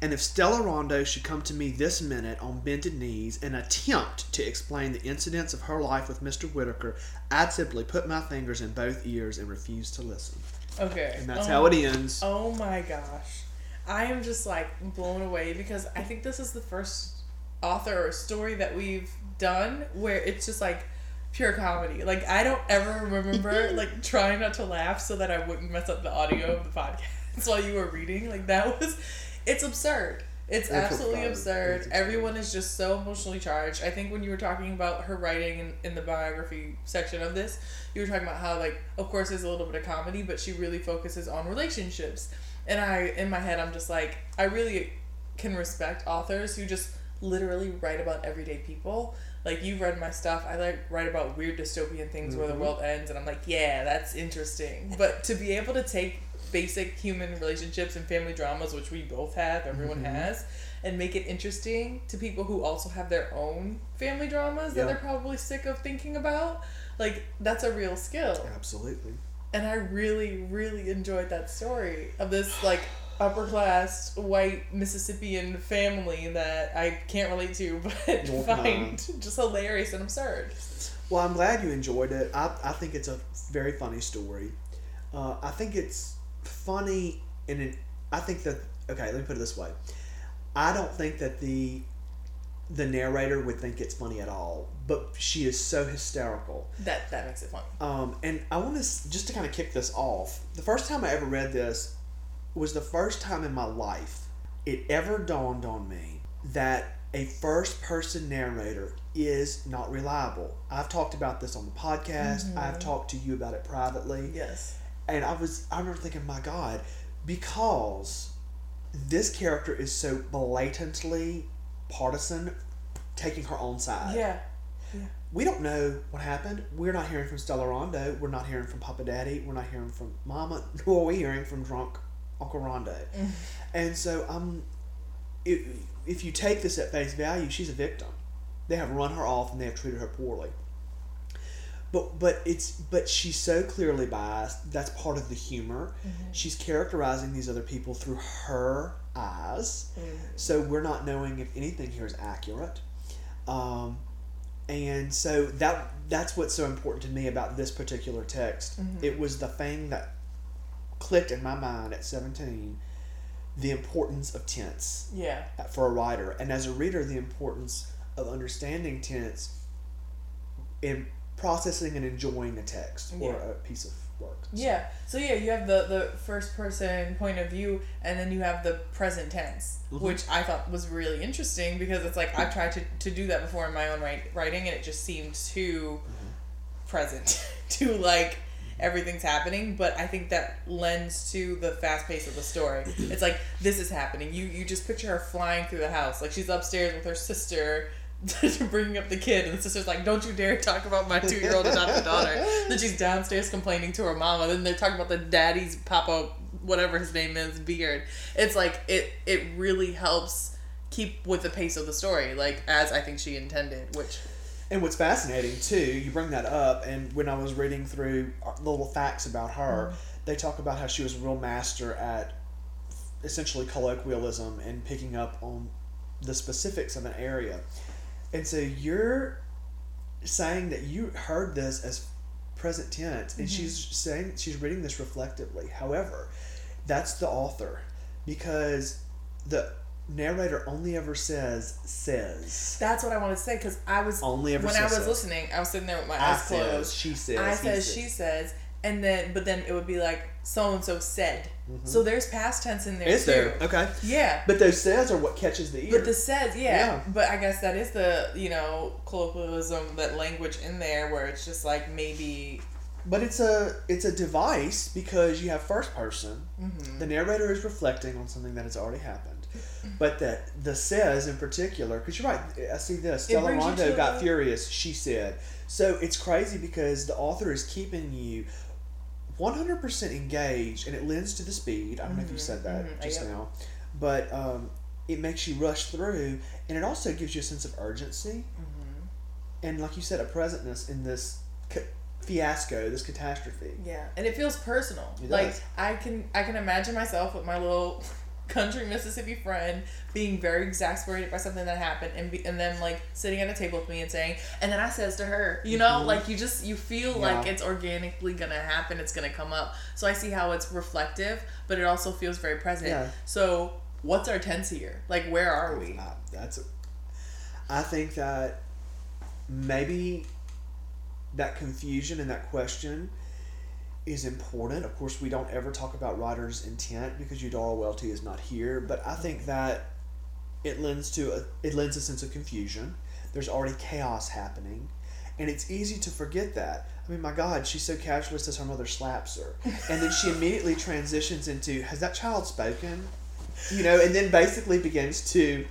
and if Stella Rondo should come to me this minute on bended knees and attempt to explain the incidents of her life with Mr. Whitaker, I'd simply put my fingers in both ears and refuse to listen. Okay. And that's Oh how it oh, ends. Oh my gosh. I am just like blown away because I think this is the first author or story that we've done where it's just like pure comedy. Like I don't ever remember like trying not to laugh so that I wouldn't mess up the audio of the podcast while you were reading. Like that was it's absurd. It's, It's absolutely absurd. absurd. It's absurd. Everyone is just so emotionally charged. I think when you were talking about her writing in, in the biography section of this, you were talking about how like of course there's a little bit of comedy, but she really focuses on relationships. And I in my head I'm just like I really can respect authors who just literally write about everyday people. Like you've read my stuff, I like write about weird dystopian things where the Mhm. world ends, and I'm like, yeah, that's interesting. But to be able to take basic human relationships and family dramas, which we both have, everyone Mhm. has, and make it interesting to people who also have their own family dramas that they're probably sick of thinking about, like that's a real skill Absolutely. and I really, really enjoyed that story of this like upper class white Mississippian family that I can't relate to, but can find just hilarious and absurd. Well, I'm glad you enjoyed it. I, I think it's a very funny story. Uh, I think it's funny in an. I think that okay. Let me put it this way. I don't think that the the narrator would think it's funny at all, but she is so hysterical. That that makes it funny. Um, and I want to just to kind of kick this off. The first time I ever read this was the first time in my life it ever dawned on me that a first person narrator is not reliable. I've talked about this on the podcast. I've talked to you about it privately. Yes. And I was I remember thinking, my God, because this character is so blatantly partisan, taking her own side Yeah. yeah. we don't know what happened. We're not hearing from Stella Rondo. We're not hearing from Papa Daddy. We're not hearing from Mama. Nor are we hearing from drunk Uncle Rondo. And so I'm. If, if you take this at face value, she's a victim. They have run her off and they have treated her poorly. But but it's but she's so clearly biased. That's part of the humor. Mm-hmm. She's characterizing these other people through her eyes. Mm-hmm. So we're not knowing if anything here is accurate. Um, and so that that's what's so important to me about this particular text. Mm-hmm. It was the thing that clicked in my mind at 17 the importance of tense Yeah. for a writer and as a reader the importance of understanding tense in processing and enjoying a text or a piece of work. Yeah. So yeah, you have the the first person point of view, and then you have the present tense, Mhm. which I thought was really interesting because it's like I've tried to, to do that before in my own write, writing, and it just seemed too present, too like everything's happening. But I think that lends to the fast pace of the story. It's like this is happening. You you just picture her flying through the house, like she's upstairs with her sister. bringing up the kid and the sister's like don't you dare talk about my two-year-old adopted daughter. Then she's downstairs complaining to her mama. Then they're talking about the daddy's papa whatever his name is beard. It's like it it really helps keep with the pace of the story like as i think she intended which And what's fascinating too, you bring that up, and when I was reading through uh, little facts about her, mm-hmm. they talk about how she was a real master at essentially colloquialism and picking up on the specifics of an area. And so you're saying that you heard this as present tense, and mm-hmm. she's saying she's reading this reflectively. However, that's the author because the narrator only ever says says that's what i wanted to say because i was only ever when i was says. listening i was sitting there with my I eyes says, closed she says, i he says she says and then but then it would be like so and so said so there's past tense in there Is too there? Okay. yeah But those says are what catches the ear. But the says, yeah. Yeah. But I guess that is the, you know, colloquialism, that language in there where it's just like maybe. But it's a it's a device because you have first person. Mm-hmm. The narrator is reflecting on something that has already happened. But that the says in particular, because you're right. I see this. Stella Rondo got furious. She said. So it's crazy because the author is keeping you 100% engaged, and it lends to the speed. I don't know if you said that mhm, just yep. now, but um, it makes you rush through, and it also gives you a sense of urgency. Mm-hmm. and like you said, a presentness in this ca- fiasco, this catastrophe. Yeah, and it feels personal. It like. I can, I can imagine myself with my little country Mississippi friend being very exasperated by something that happened, and be, and then like sitting at a table with me and saying, and then I says to her, you know, Mhm. like you just you feel Yeah. like it's organically gonna happen, it's gonna come up. So I see how it's reflective, but it also feels very present. Yeah. So what's our tense here? Like where are we? Uh, that's. A, I think that maybe that confusion and that question is important. Of course, we don't ever talk about writer's intent because Eudora Welty is not here, but I think that it lends to a, it lends a sense of confusion. There's already chaos happening, and it's easy to forget that. I mean, my God, she's so casually says her mother slaps her, and then she immediately transitions into has that child spoken, you know, and then basically begins to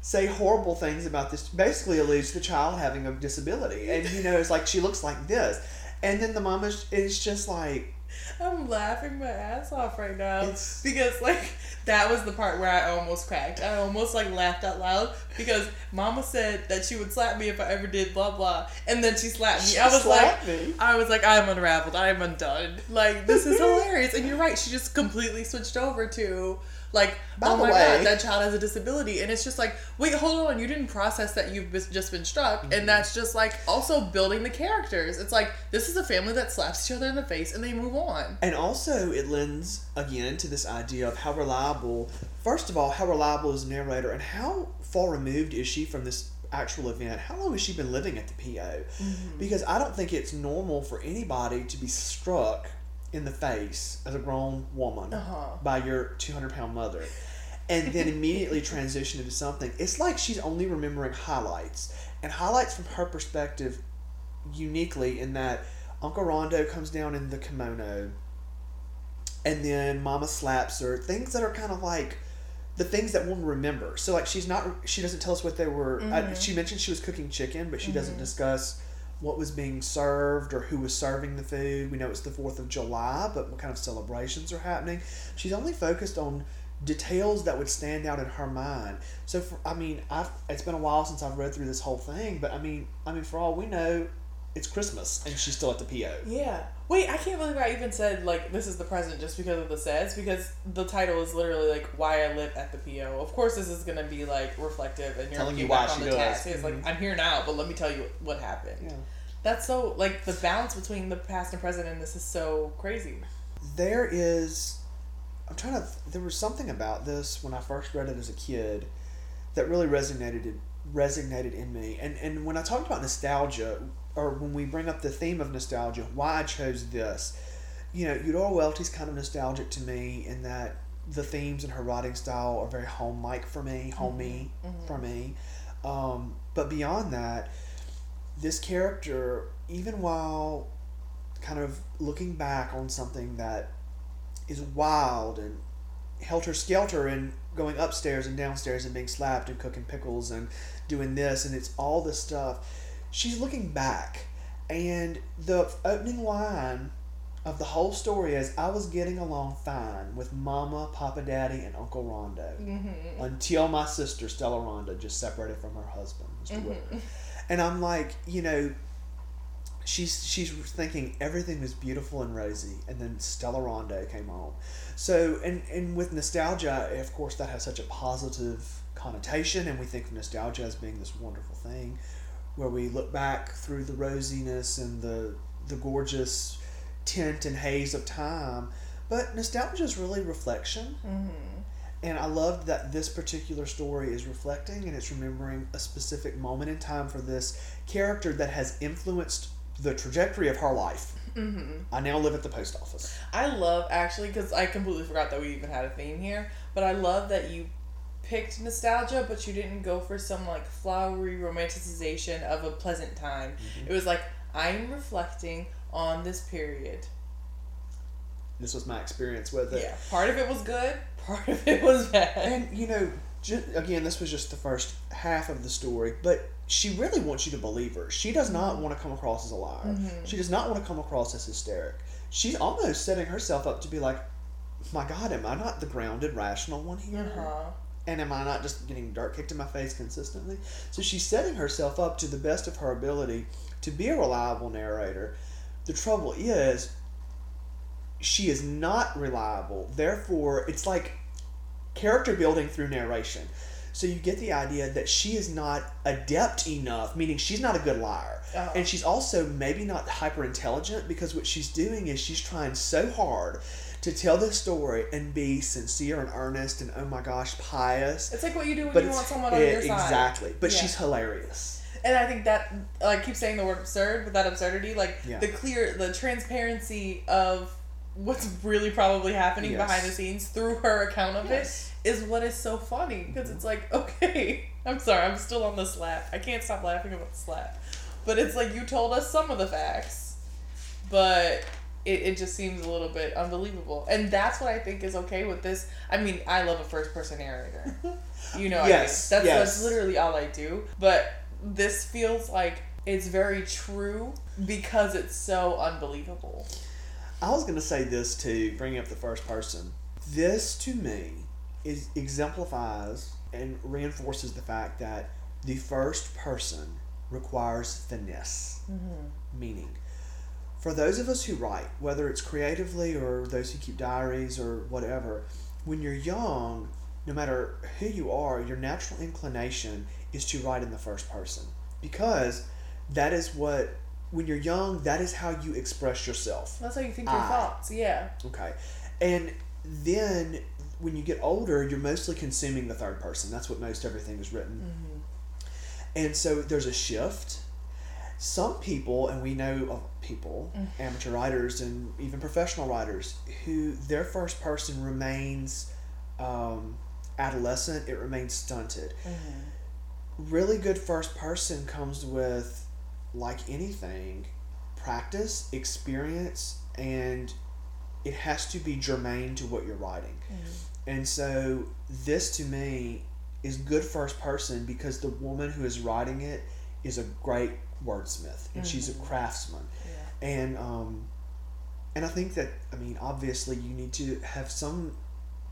say horrible things about this. Basically, alludes to the child having a disability, and you know, it's like she looks like this, and then the mom is, is just like I'm laughing my ass off right now because like that was the part where I almost cracked. I almost like laughed out loud because Mama said that she would slap me if I ever did blah blah, and then she slapped me. She I was like, me. I was like, I'm unraveled. I'm undone. Like this is hilarious, and you're right. She just completely switched over to. Like, By oh my way- god, that child has a disability. And it's just like, wait, hold on, you didn't process that you've just been struck. Mm-hmm. And that's just like also building the characters. It's like, this is a family that slaps each other in the face and they move on. And also, it lends again to this idea of how reliable, first of all, how reliable is the narrator and how far removed is she from this actual event? How long has she been living at the PO? Because I don't think it's normal for anybody to be struck in the face as a grown woman Uh-huh. by your 200 pound mother and then immediately transition into something. It's like she's only remembering highlights. And highlights from her perspective uniquely in that Uncle Rondo comes down in the kimono and then Mama slaps her. Things that are kind of like the things that one remember. So like she's not she doesn't tell us what they were. I, she mentioned she was cooking chicken, but she doesn't discuss what was being served or who was serving the food. We know it's the 4th of July, but what kind of celebrations are happening. She's only focused on details that would stand out in her mind. So for, I mean, I've it's been a while since I've read through this whole thing, but I mean, I mean for all we know, it's Christmas and she's still at the PO. Yeah. Wait, I can't believe I even said like this is the present just because of the says because the title is literally like why I live at the PO. Of course, this is gonna be like reflective and you're Telling you why back on the does. task. It's like Mhm. I'm here now, but let me tell you what happened. Yeah. That's so like the balance between the past and present in this is so crazy. there is i'm trying to there was something about this when i first read it as a kid that really resonated resonated in me. And and when i talked about nostalgia or when we bring up the theme of nostalgia why i chose this you know eudora welty's kind of nostalgic to me in that the themes in her writing style are very home-like for me homey for me. Um, but beyond that this character even while kind of looking back on something that is wild and helter skelter and going upstairs and downstairs and being slapped and cooking pickles and doing this and it's all this stuff. She's looking back and the opening line of the whole story is I was getting along fine with Mama, Papa Daddy, and Uncle Rondo Mm-hmm. until my sister Stella Rondo just separated from her husband, mister Whitaker. And I'm like, you know, she's she's thinking everything was beautiful and rosy, and then Stella Rondo came on. So, and and with nostalgia, of course, that has such a positive connotation, and we think of nostalgia as being this wonderful thing, where we look back through the rosiness and the the gorgeous tint and haze of time. But nostalgia is really reflection. Mm-hmm. And I loved that this particular story is reflecting and it's remembering a specific moment in time for this character that has influenced the trajectory of her life. Mm-hmm. I now live at the post office. I love actually because I completely forgot that we even had a theme here, but I love that you picked nostalgia, but you didn't go for some like flowery romanticization of a pleasant time. Mm-hmm. It was like I'm reflecting on this period. This was my experience with it. Yeah, part of it was good, part of it was bad. And, you know, ju- again, this was just the first half of the story, but she really wants you to believe her. She does not want to come across as a liar. Mhm. She does not want to come across as hysteric. She's almost setting herself up to be like, my God, am I not the grounded, rational one here? Uh-huh. And am I not just getting dirt kicked in my face consistently? So she's setting herself up to the best of her ability to be a reliable narrator. The trouble is, she is not reliable. Therefore, it's like character building through narration. So you get the idea that she is not adept enough, meaning she's not a good liar. Uh-huh. And she's also maybe not hyper intelligent because what she's doing is she's trying so hard to tell this story and be sincere and earnest and oh my gosh, pious. It's like what you do when But you want someone on eh, your side. exactly. But Yeah. she's hilarious. and I think that I keep saying the word absurd, but that absurdity, like Yeah. the clear, the transparency of what's really probably happening Yes. behind the scenes through her account of Yes. it is what is so funny because it's like okay, I'm sorry, I'm still on the slap. I can't stop laughing about the slap, but it's like you told us some of the facts, but. It, it just seems a little bit unbelievable. And that's what I think is okay with this. I mean, I love a first person narrator. You know, Yes, I do. That's, yes. that's literally all I do. But this feels like it's very true because it's so unbelievable. I was going to say this too, bringing up the first person. This to me is exemplifies and reinforces the fact that the first person requires finesse. Mm-hmm. Meaning, for those of us who write, whether it's creatively or those who keep diaries or whatever, when you're young, no matter who you are, your natural inclination is to write in the first person because that is what when you're young that is how you express yourself. That's how you think your thoughts. Yeah. okay. And then when you get older you're mostly consuming the third person. That's what most everything is written. Mm-hmm. And so there's a shift. Some people and we know of people mm. amateur writers and even professional writers who their first person remains um, adolescent it remains stunted. Mm-hmm. Really good first person comes with like anything practice experience and it has to be germane to what you're writing. Mm-hmm. And so this to me is good first person because the woman who is writing it is a great wordsmith and she's a mm-hmm. craftsman. Yeah. and um, and I think that I mean obviously you need to have some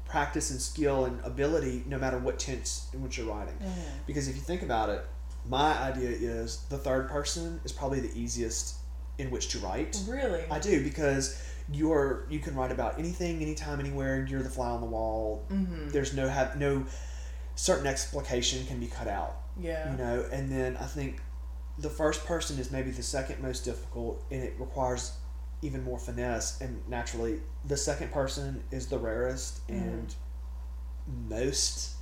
practice and skill and ability no matter what tense in which you're writing. Mm-hmm. Because if you think about it my idea is the third person is probably the easiest in which to write Really? I do because you're you can write about anything anytime anywhere you're the fly on the wall mm-hmm. there's no have no certain explication can be cut out Yeah. you know and then i think the first person is maybe the second most difficult and it requires even more finesse and naturally the second person is the rarest and most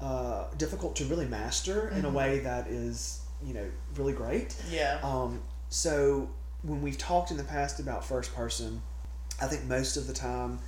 uh, difficult to really master in a Mhm. way that is you know really great Yeah. um, so when we've talked in the past about first person, I think most of the time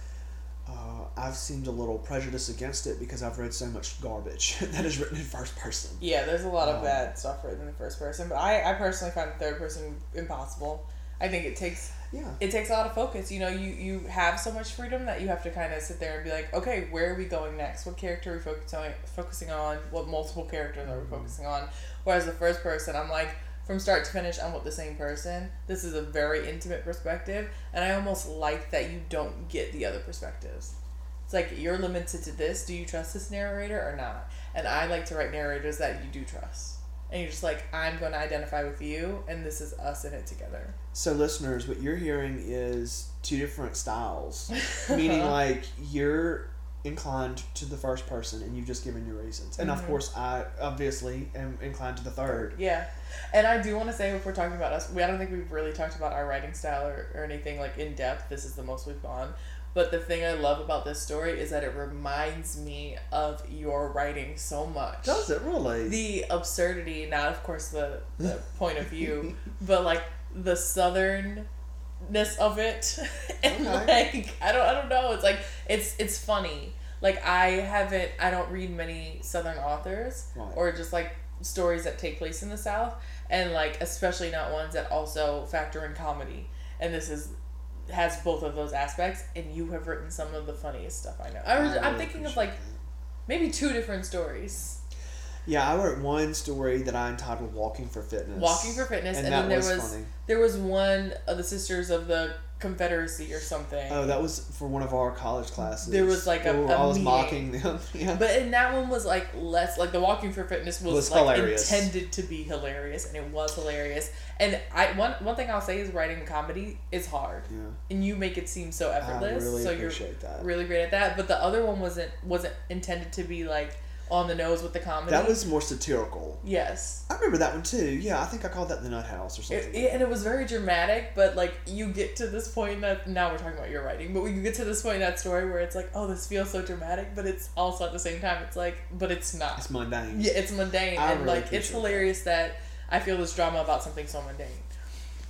uh, I've seemed a little prejudiced against it because I've read so much garbage that is written in first person. Yeah, there's a lot of Um, bad stuff written in the first person, but I, I personally find third person impossible. I think it takes Yeah. it takes a lot of focus. You know, you you have so much freedom that you have to kind of sit there and be like, okay, where are we going next? What character are we focusing on? Focusing on what multiple characters are we mm-hmm. focusing on? Whereas the first person, I'm like, from start to finish, I'm with the same person. This is a very intimate perspective, and I almost like that you don't get the other perspectives. It's like you're limited to this. Do you trust this narrator or not? And I like to write narrators that you do trust. And you're just like, I'm going to identify with you, and this is us in it together. So, listeners, what you're hearing is two different styles, meaning like you're inclined to the first person and you've just given your reasons. And of Mhm. course, I obviously am inclined to the third. Yeah, and I do want to say if we're talking about us, we I don't think we've really talked about our writing style or, or anything like in depth. This is the most we've gone. But the thing I love about this story is that it reminds me of your writing so much. Does it really? The absurdity, not of course the, the point of view, but like the southernness of it, and Okay. like I don't I don't know. It's like it's it's funny. Like I haven't I don't read many southern authors Right. or just like stories that take place in the South, and like especially not ones that also factor in comedy. And this is has both of those aspects, and you have written some of the funniest stuff I know. I was, I I'm thinking of like maybe two different stories. Yeah, I wrote one story that I entitled "Walking for Fitness." Walking for Fitness, and, and, that then there was, was funny. there was one of the Sisters of the Confederacy or something. Oh, that was for one of our college classes. There was, like, a- Oh, a I was meeting. mocking them. yeah. But and that one was like less like the Walking for Fitness was, Was like hilarious. intended to be hilarious, and it was hilarious. And I one one thing I'll say is writing comedy is hard, yeah, and you make it seem so I effortless. really so you're appreciate that. really great at that. But the other one wasn't wasn't intended to be like on the nose with the comedy. That was more satirical. yes. I remember that one too. Yeah, I think I called that the Nut House or something. It, it- and it was very dramatic, but like you get to this point that now we're talking about your writing, but you get to this point in that story where it's like, oh, this feels so dramatic, but it's also at the same time, it's like, but it's not. it's mundane. Yeah, it's mundane, I and really like it's appreciate that. hilarious that. I feel this drama about something so mundane.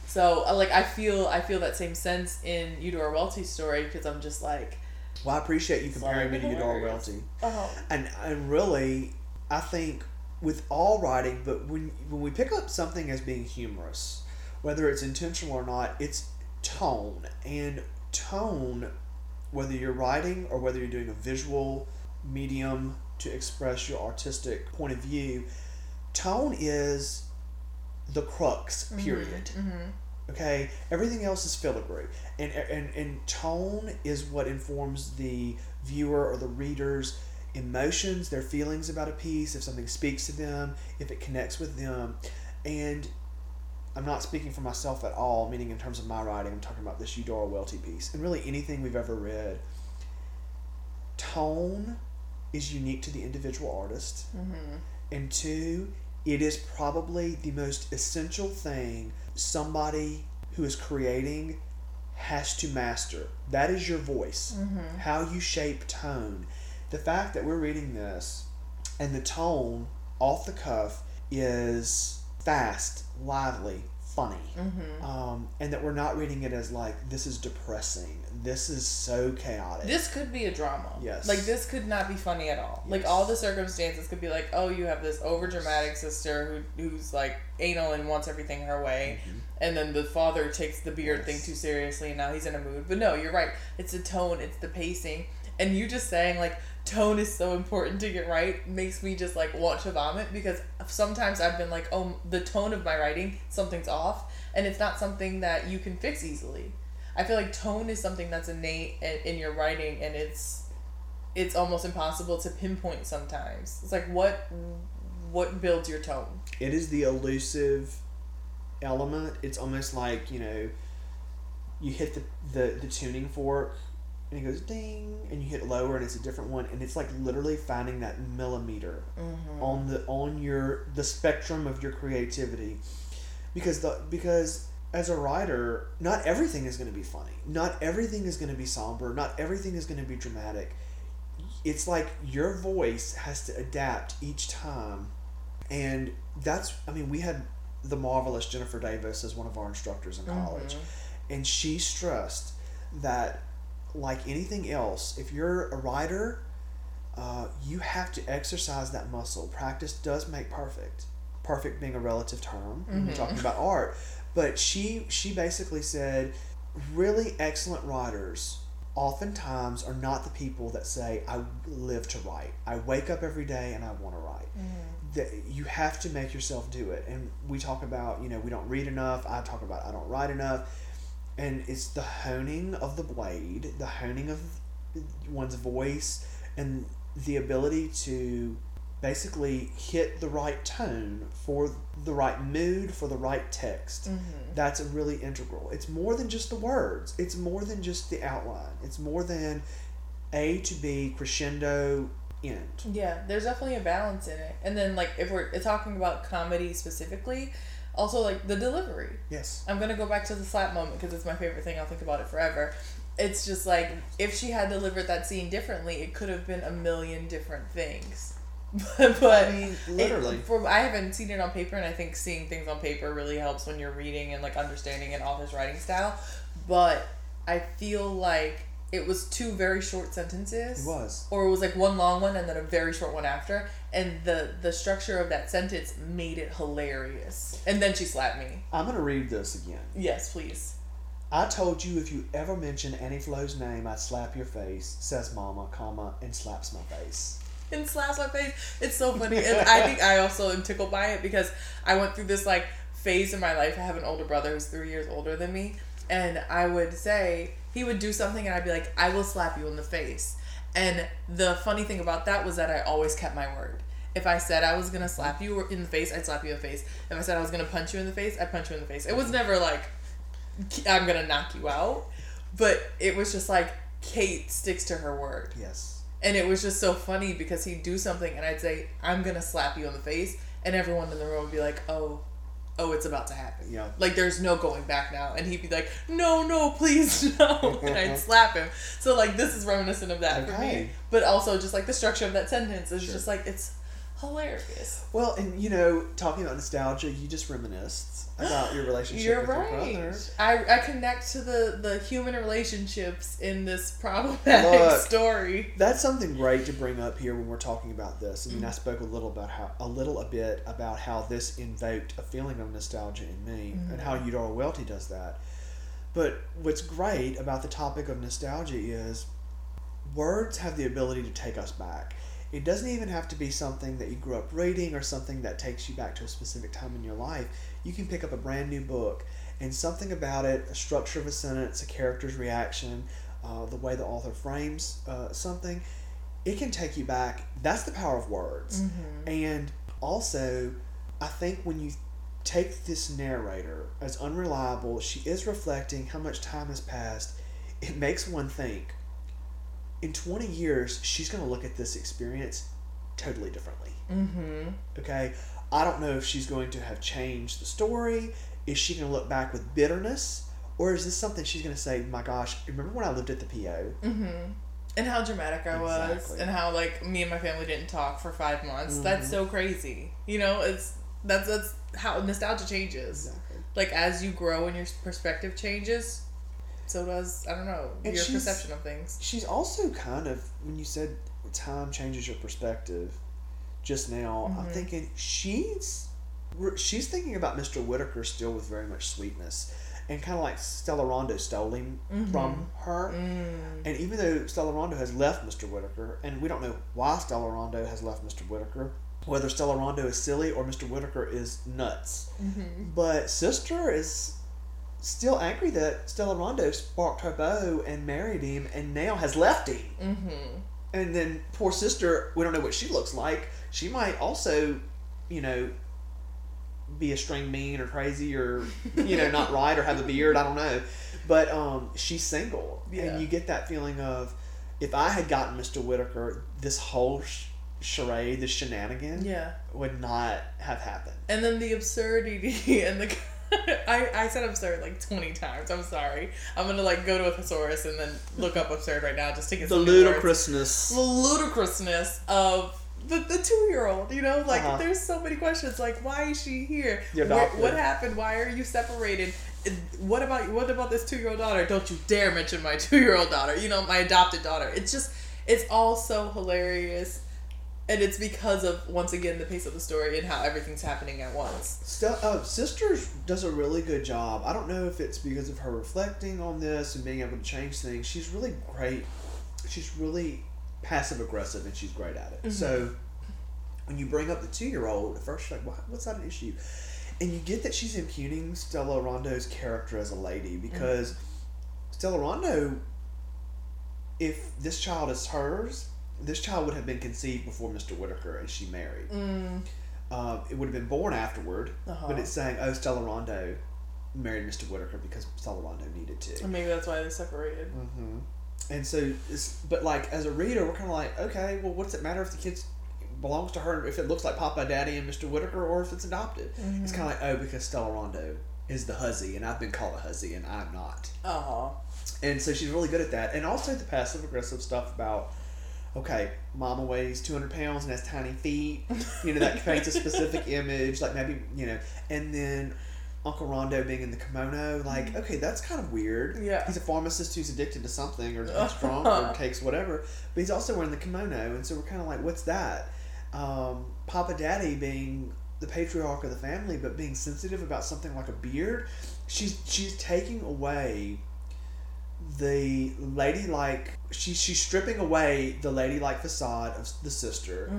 So uh, like I feel I feel that same sense in Eudora Welty's story because I'm just like, Well, I appreciate you comparing me to Sorry, Eudora words. Welty. oh, And and really, I think with all writing, but when when we pick up something as being humorous, whether it's intentional or not, it's tone and tone. Whether you're writing or whether you're doing a visual medium to express your artistic point of view, tone is the crux. Period. hmm Okay, everything else is filigree, and and and tone is what informs the viewer or the reader's emotions, their feelings about a piece, if something speaks to them, if it connects with them, and I'm not speaking for myself at all. Meaning in terms of my writing, I'm talking about this Eudora Welty piece, and really anything we've ever read. Tone is unique to the individual artist hmm and two, it is probably the most essential thing somebody who is creating has to master. That is your voice. hmm How you shape tone. The fact that we're reading this and the tone off the cuff is fast, lively, funny. hmm Um, and that we're not reading it as like, this is depressing. This is so chaotic. This could be a drama. Yes. Like this could not be funny at all. Like all the circumstances could be like, oh, you have this over dramatic sister who who's like anal and wants everything her way, Mhm. and then the father takes the beard Yes. thing too seriously and now he's in a mood. But no, you're right. It's the tone, it's the pacing. And you just saying like tone is so important to get right makes me just like want to vomit because sometimes I've been like, oh, the tone of my writing, something's off, and it's not something that you can fix easily. I feel like tone is something that's innate in, in your writing, and it's it's almost impossible to pinpoint sometimes. It's like what what builds your tone. it is the elusive element. It's almost like you know, you hit the the, the tuning fork, and it goes ding, and you hit lower, and it's a different one, and it's like literally finding that millimeter Mm-hmm. on the on your the spectrum of your creativity, because the because as a writer, not everything is going to be funny. Not everything is going to be somber. Not everything is going to be dramatic. It's like your voice has to adapt each time. And that's, I mean, we had the marvelous Jennifer Davis as one of our instructors in college. And she stressed that, like anything else, if you're a writer, uh, you have to exercise that muscle. Practice does make perfect. Perfect being a relative term. when We're talking about art. But she she basically said, really excellent writers oftentimes are not the people that say, I live to write. I wake up every day and I want to write. Mm-hmm. That you have to make yourself do it. And we talk about, you know, we don't read enough. I talk about I don't write enough. And it's the honing of the blade, the honing of one's voice, and the ability to basically hit the right tone for the right mood for the right text Mm-hmm. that's a really integral it's more than just the words it's more than just the outline it's more than a to b crescendo end Yeah, there's definitely a balance in it. And then like if we're talking about comedy specifically, also like the delivery. yes I'm gonna go back to the slap moment because it's my favorite thing. I'll think about it forever. It's just like if she had delivered that scene differently, it could have been a million different things. but but I mean, it- literally. from I haven't seen it on paper, and I think seeing things on paper really helps when you're reading and like understanding an author's writing style. But I feel like it was two very short sentences. It was. Or it was like one long one and then a very short one after. And the the structure of that sentence made it hilarious. And then she slapped me. I'm gonna read this again. Yes please. I told you if you ever mention annie flo's name i'd slap your face says mama comma and slaps my face and slaps my face. It's so funny. And i think i also am tickled by it because i went through this like phase in my life. I have an older brother who's three years older than me. And i would say he would do something and i'd be like i will slap you in the face. And the funny thing about that was that i always kept my word. If I said I was gonna slap you in the face, I'd slap you in the face. If I said I was gonna punch you in the face, I'd punch you in the face. It was never like I'm gonna knock you out, but it was just like Kate sticks to her word. yes And it was just so funny because he'd do something and I'd say, I'm gonna slap you in the face and everyone in the room would be like, Oh, oh, it's about to happen. yeah Like there's no going back now. And he'd be like, No, no, please no and I'd slap him. So like this is reminiscent of that for me. But also just like the structure of that sentence is Sure. just like it's hilarious. Well, and you know, talking about nostalgia, you just reminisced about your relationship You're with right. your brother. I, I connect to the, the human relationships in this problematic Look. story. That's something great to bring up here when we're talking about this. I Mm-hmm. mean, I spoke a little about how a little a bit about how this invoked a feeling of nostalgia in me, and how Mm-hmm. Eudora Welty does that. But what's great about the topic of nostalgia is words have the ability to take us back. It doesn't even have to be something that you grew up reading or something that takes you back to a specific time in your life. You can pick up a brand new book and something about it, a structure of a sentence, a character's reaction, uh, the way the author frames uh, something, it can take you back. That's the power of words. And also, I think when you take this narrator as unreliable, she is reflecting how much time has passed. It makes one think. In 20 years, she's going to look at this experience totally differently. Mm-hmm. Okay? I don't know if she's going to have changed the story. Is she going to look back with bitterness? Or is this something she's going to say, my gosh, remember when I lived at the PO? Mm-hmm. And how dramatic I was, and how like me and my family didn't talk for five months. Mm-hmm. That's so crazy. You know, it's that's that's how nostalgia changes. Exactly. Like as you grow and your perspective changes, so does I don't know And your perception of things. She's also kind of, when you said time changes your perspective just now, I'm mm-hmm. thinking she's she's thinking about Mr. Whitaker still with very much sweetness. And kind of like Stella Rondo stole him mm-hmm. from her. Mm. And even though Stella Rondo has left Mr. Whitaker, and we don't know why Stella Rondo has left Mr. Whitaker, whether Stella Rondo is silly or Mr. Whitaker is nuts. Mm-hmm. But Sister is still angry that Stella Rondo sparked her beau and married him and now has left him. Mm-hmm. And then poor sister, we don't know what she looks like. She might also, you know, be a string mean or crazy or you know not right or have a beard. I don't know, but um, she's single, Yeah. and you get that feeling of if I had gotten Mr. Whitaker, this whole sh- charade, this shenanigan, Yeah. would not have happened. And then the absurdity and the I, I said absurd like twenty times. I'm sorry. I'm gonna like go to a thesaurus and then look up absurd right now just to get The some new words. ludicrousness. the ludicrousness of the, the two year old. You know, like Uh-huh. there's so many questions. Like, why is she here? Where- what happened? Why are you separated? What about what about this two year old daughter? Don't you dare mention my two year old daughter. You know, my adopted daughter. It's just it's all so hilarious. And it's because of once again the pace of the story and how everything's happening at once. Stel- uh, Sisters does a really good job. I don't know if it's because of her reflecting on this and being able to change things. She's really great. She's really passive aggressive and she's great at it. So when you bring up the two year old, at first you're like, "Why- what's that an issue? And you get that she's impugning Stella Rondo's character as a lady because Stella Rondo, if this child is hers, this child would have been conceived before Mr. Whitaker and she married. Mm, Um, it would have been born afterward, Uh-huh. but it's saying, oh, Stella Rondo married Mr. Whitaker because Stella Rondo needed to. and maybe that's why they separated. hmm And so, it's, but like as a reader, we're kind of like, okay, well, what's it matter if the kid belongs to her, if it looks like Papa, Daddy, and Mr. Whitaker, or if it's adopted? It's kind of like, oh, because Stella Rondo is the huzzy, and I've been called a huzzy, and I'm not. Uh huh. And so she's really good at that. And also the passive aggressive stuff about, okay, mama weighs 200 pounds and has tiny feet. You know, that paints a specific image. Like maybe, you know, and then Uncle Rondo being in the kimono. Like, okay, that's kind of weird. Yeah. He's a pharmacist who's addicted to something or drunk or takes whatever. But he's also wearing the kimono. And so we're kind of like, what's that? Um, Papa Daddy being the patriarch of the family, but being sensitive about something like a beard. She's she's taking away the ladylike she's she's stripping away the ladylike facade of the sister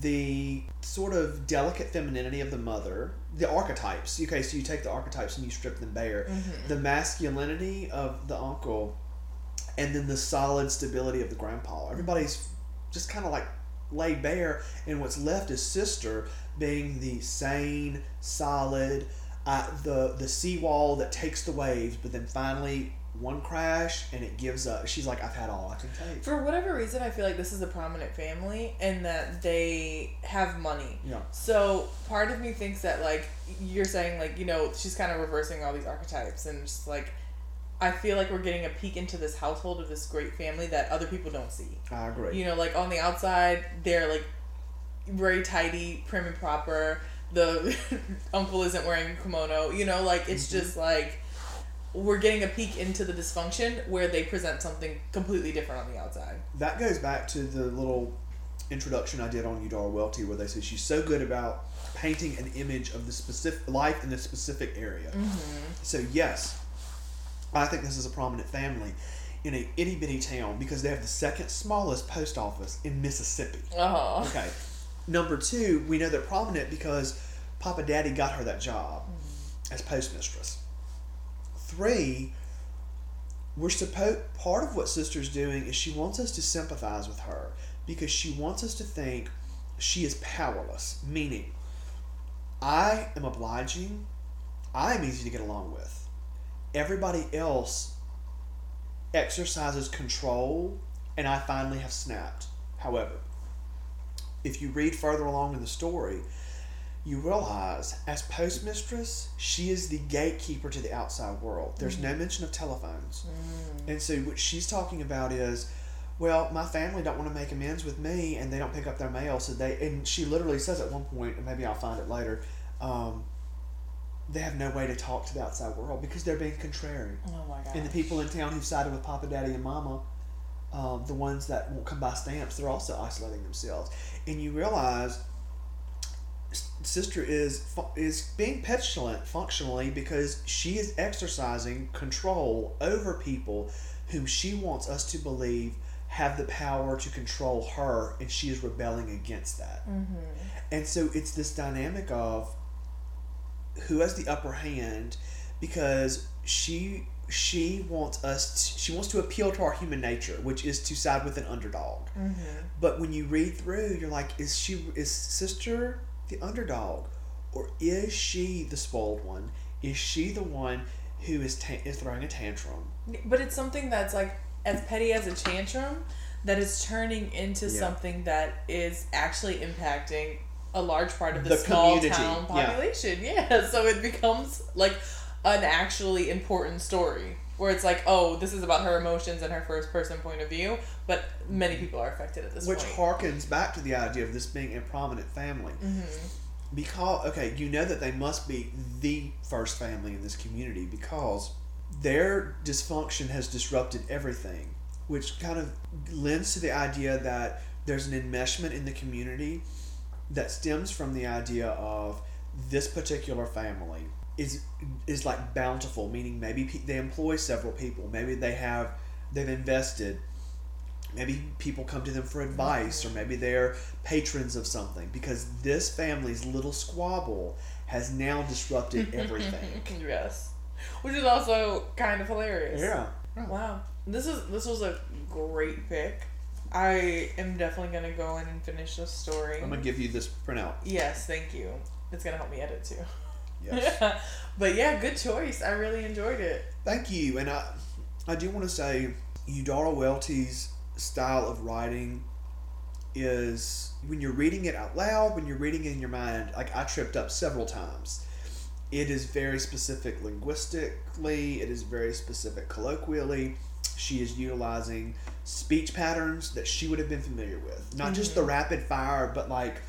the sort of delicate femininity of the mother the archetypes. Okay so you take the archetypes and you strip them bare. The masculinity of the uncle and then the solid stability of the grandpa. Everybody's just kind of like laid bare and what's left is sister being the sane solid uh, the the seawall that takes the waves but then finally one crash and it gives up she's like i've had all i can take For whatever reason, I feel like this is a prominent family and that they have money. yeah So part of me thinks that like you're saying like you know she's kind of reversing all these archetypes and just like I feel like we're getting a peek into this household of this great family that other people don't see. i agree You know, like on the outside they're like very tidy, prim and proper. The uncle isn't wearing a kimono. You know, like it's Mm-hmm. just like we're getting a peek into the dysfunction where they present something completely different on the outside. That goes back to the little introduction I did on Eudora Welty, where they say she's so good about painting an image of the specific life in a specific area. So yes, I think this is a prominent family in a itty bitty town because they have the second smallest post office in Mississippi. Uh huh. Okay. Number two, we know they're prominent because Papa Daddy got her that job as postmistress. Three, we're supposed part of what sister's doing is she wants us to sympathize with her because she wants us to think she is powerless, meaning I am obliging, I am easy to get along with. Everybody else exercises control and I finally have snapped. However, if you read further along in the story, you realize as postmistress, she is the gatekeeper to the outside world. There's no mention of telephones. And so what she's talking about is, well, my family don't want to make amends with me and they don't pick up their mail, so they and she literally says at one point, and maybe I'll find it later, um, they have no way to talk to the outside world because they're being contrary. Oh my god. And the people in town who've sided with Papa, Daddy, and Mama, um, the ones that won't come buy stamps, they're also isolating themselves. And you realize sister is is being petulant functionally because she is exercising control over people whom she wants us to believe have the power to control her, and she is rebelling against that. Mm-hmm. And so it's this dynamic of who has the upper hand because she she wants us to, she wants to appeal to our human nature, which is to side with an underdog. Mm-hmm. But when you read through, you're like, is she is sister the underdog, or is she the spoiled one? Is she the one who is ta- is throwing a tantrum? But it's something that's like as petty as a tantrum that is turning into Yeah. something that is actually impacting a large part of the, The small community, town yeah. population. Yeah. So it becomes like an actually important story where it's like, oh, this is about her emotions and her first person point of view, but many people are affected at this Which point. harkens back to the idea of this being a prominent family. Mm-hmm. because okay you know that they must be the first family in this community because their dysfunction has disrupted everything which kind of lends to the idea that there's an enmeshment in the community that stems from the idea of this particular family is is like bountiful meaning maybe pe- they employ several people maybe they have they've invested maybe people come to them for advice or maybe they're patrons of something because this family's little squabble has now disrupted everything yes. Which is also kind of hilarious. yeah Wow. This is this was a great pick. I am definitely gonna go in and finish this story. i'm gonna give you this printout Yes, thank you. It's gonna help me edit too. Yes. But yeah, good choice. I really enjoyed it. thank you. And i i do want to say eudora welty's style of writing is when you're reading it out loud when you're reading it in your mind like i tripped up several times. It is very specific linguistically. It is very specific colloquially. She is utilizing speech patterns that she would have been familiar with. Not just the mm-hmm. rapid fire but like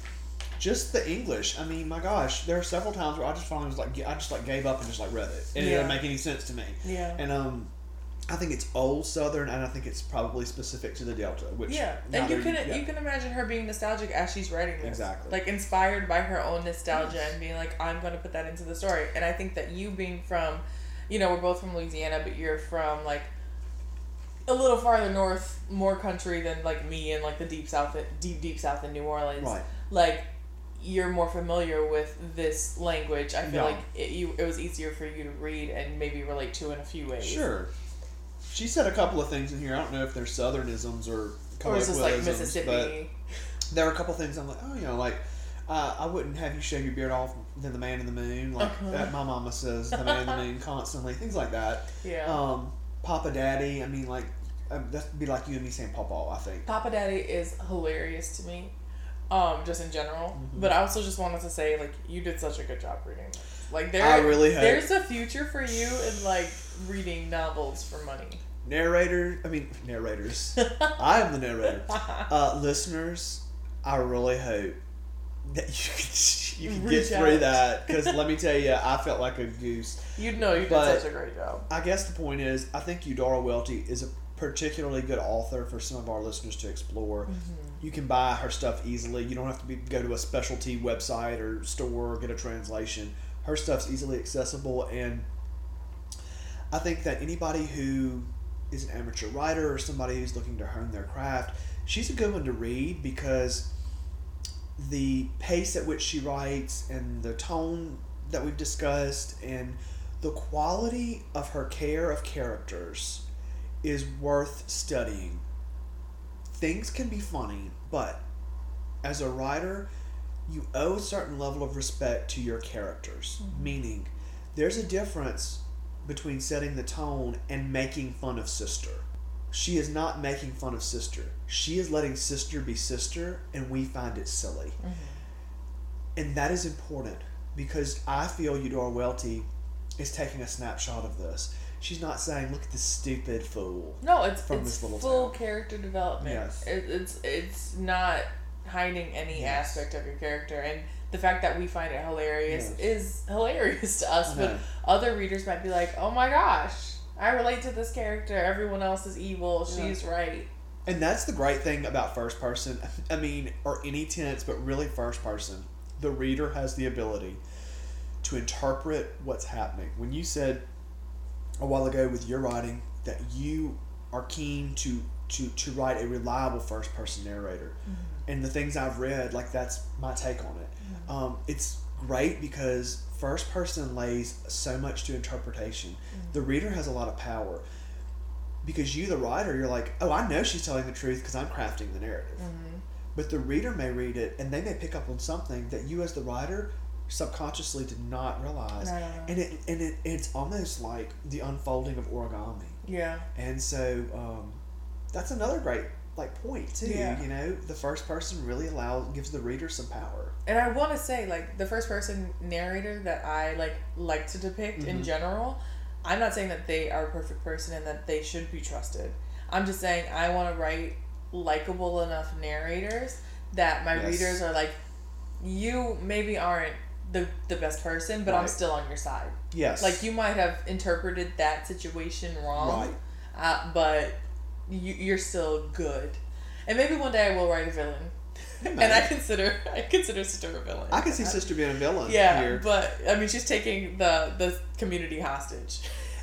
just the english i mean my gosh there are several times where i just finally was like i just like gave up and just like read it and it didn't make any sense to me Yeah. and um i think it's old southern and i think it's probably specific to the delta which yeah, and you can yeah. you can imagine her being nostalgic as she's writing this, Exactly. like inspired by her own nostalgia and being like, I'm going to put that into the story. And I think that you being from, you know, we're both from Louisiana, but you're from like a little farther north, more country than like me in like the deep south, deep deep south in New Orleans. Right. Like you're more familiar with this language. I feel Yeah. like it, you it was easier for you to read and maybe relate to in a few ways. Sure. She said a couple of things in here. I don't know if they're southernisms or Or is this like Mississippi? there are a couple things I'm like, oh, you know, like uh, I wouldn't have you shave your beard off than the man in the moon. Like Uh-huh. that, my mama says the man in the moon constantly. Things like that. Yeah. Um, Papa Daddy. I mean, like um, that'd be like you and me saying Papa. I think. Papa Daddy is hilarious to me, um, just in general. Mm-hmm. But I also just wanted to say, like, you did such a good job reading this. Like, there, I really hope- there's a future for you in like reading novels for money. Narrator. I mean, narrators. I am the narrator. Uh, listeners, I really hope that you can, you can get through out. that because let me tell you, I felt like a goose. You'd know you did such a great job. I guess the point is, I think Eudora Welty is a particularly good author for some of our listeners to explore. Mm-hmm. You can buy her stuff easily. You don't have to be, go to a specialty website or store or get a translation. Her stuff's easily accessible, and I think that anybody who is an amateur writer or somebody who's looking to hone their craft, she's a good one to read because the pace at which she writes and the tone that we've discussed and the quality of her care of characters is worth studying. Things can be funny, but as a writer, you owe a certain level of respect to your characters. Mm-hmm. Meaning, there's a difference between setting the tone and making fun of sister. She is not making fun of sister. She is letting sister be sister, and we find it silly. Mm-hmm. And that is important because I feel Eudora Welty is taking a snapshot of this. She's not saying, "Look at this stupid fool." No, it's From it's this little full town. character development. Yes. It, it's it's not hiding any Yes. aspect of your character, and the fact that we find it hilarious Yes. is hilarious to us. But uh-huh. other readers might be like, "Oh my gosh, I relate to this character. Everyone else is evil. Yeah. She's right." And that's the great thing about first person. I mean, or any tense, but really first person. The reader has the ability to interpret what's happening. When you said a while ago with your writing that you are keen to to, to write a reliable first person narrator, mm-hmm. and the things I've read, like that's my take on it. Mm-hmm. Um, it's great because first person lays so much to interpretation. Mm-hmm. The reader has a lot of power because you, the writer, you're like, oh, I know she's telling the truth because I'm crafting the narrative. But the reader may read it and they may pick up on something that you, as the writer, subconsciously did not realize. No, no, no. And it and it, it's almost like the unfolding of origami. Yeah. And so um, that's another great like point too. Yeah. You know, the first person really allows gives the reader some power. And I want to say, like, the first person narrator that I like like to depict in Mhm. general, I'm not saying that they are a perfect person and that they should be trusted. I'm just saying I want to write likable enough narrators that my Yes. readers are like, you maybe aren't the the best person, but I'm still on your side. Yes. Like you might have interpreted that situation wrong, Right. uh, but you, you're still good. And maybe one day I will write a villain. and I consider I consider Sister a villain. I can see Sister being a villain Yeah, here. but I mean, she's taking the the community hostage.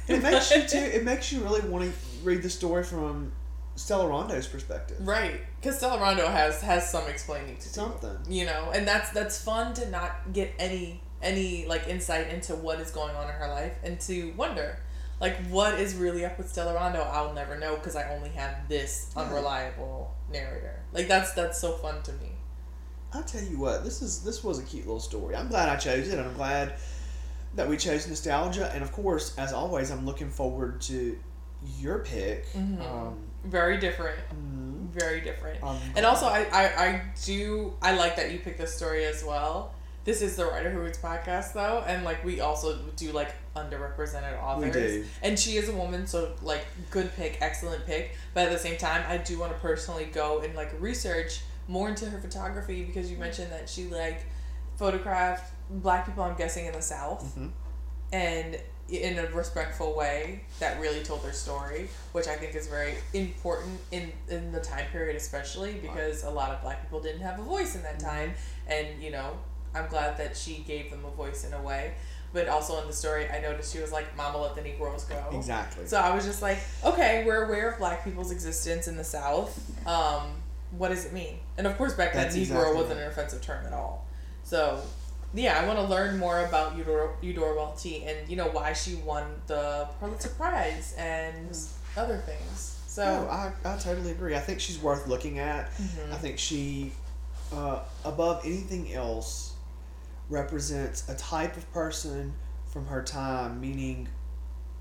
It makes you too. It makes you really want to read the story from Stella Rondo's perspective. right? Because Stella Rondo has has some explaining to do. Something. you know, and that's that's fun to not get any any like insight into what is going on in her life and to wonder. Like what is really up with Stella Rondo? I'll never know because I only have this unreliable narrator. Like that's that's so fun to me. I'll tell you what. This is this was a cute little story. I'm glad I chose it, and I'm glad that we chose nostalgia. And of course, as always, I'm looking forward to your pick. Mhm. Um, Very different. mm, Very different. um, And also, I, I, I do, I like that you picked this story as well. This is the Writer Who Reads podcast, though, and like we also do like underrepresented authors. We do. And she is a woman, so like good pick, excellent pick. But at the same time, I do want to personally go and like research more into her photography because you mentioned that she like photographed black people. I'm guessing in the South mhm. and in a respectful way that really told their story, which I think is very important in in the time period, especially because a lot of black people didn't have a voice in that time, and you know, I'm glad that she gave them a voice in a way. But also in the story, I noticed she was like, "Mama, let the Negroes go." Exactly. So I was just like, okay, we're aware of black people's existence in the South. Um, what does it mean? And of course, back then, That's Negro exactly wasn't right. an offensive term at all. So, yeah, I want to learn more about Eudora, Eudora Welty and you know why she won the Pulitzer Prize and other things. So, no, I, I totally agree. I think she's worth looking at. Mhm. I think she, uh, above anything else, represents a type of person from her time, meaning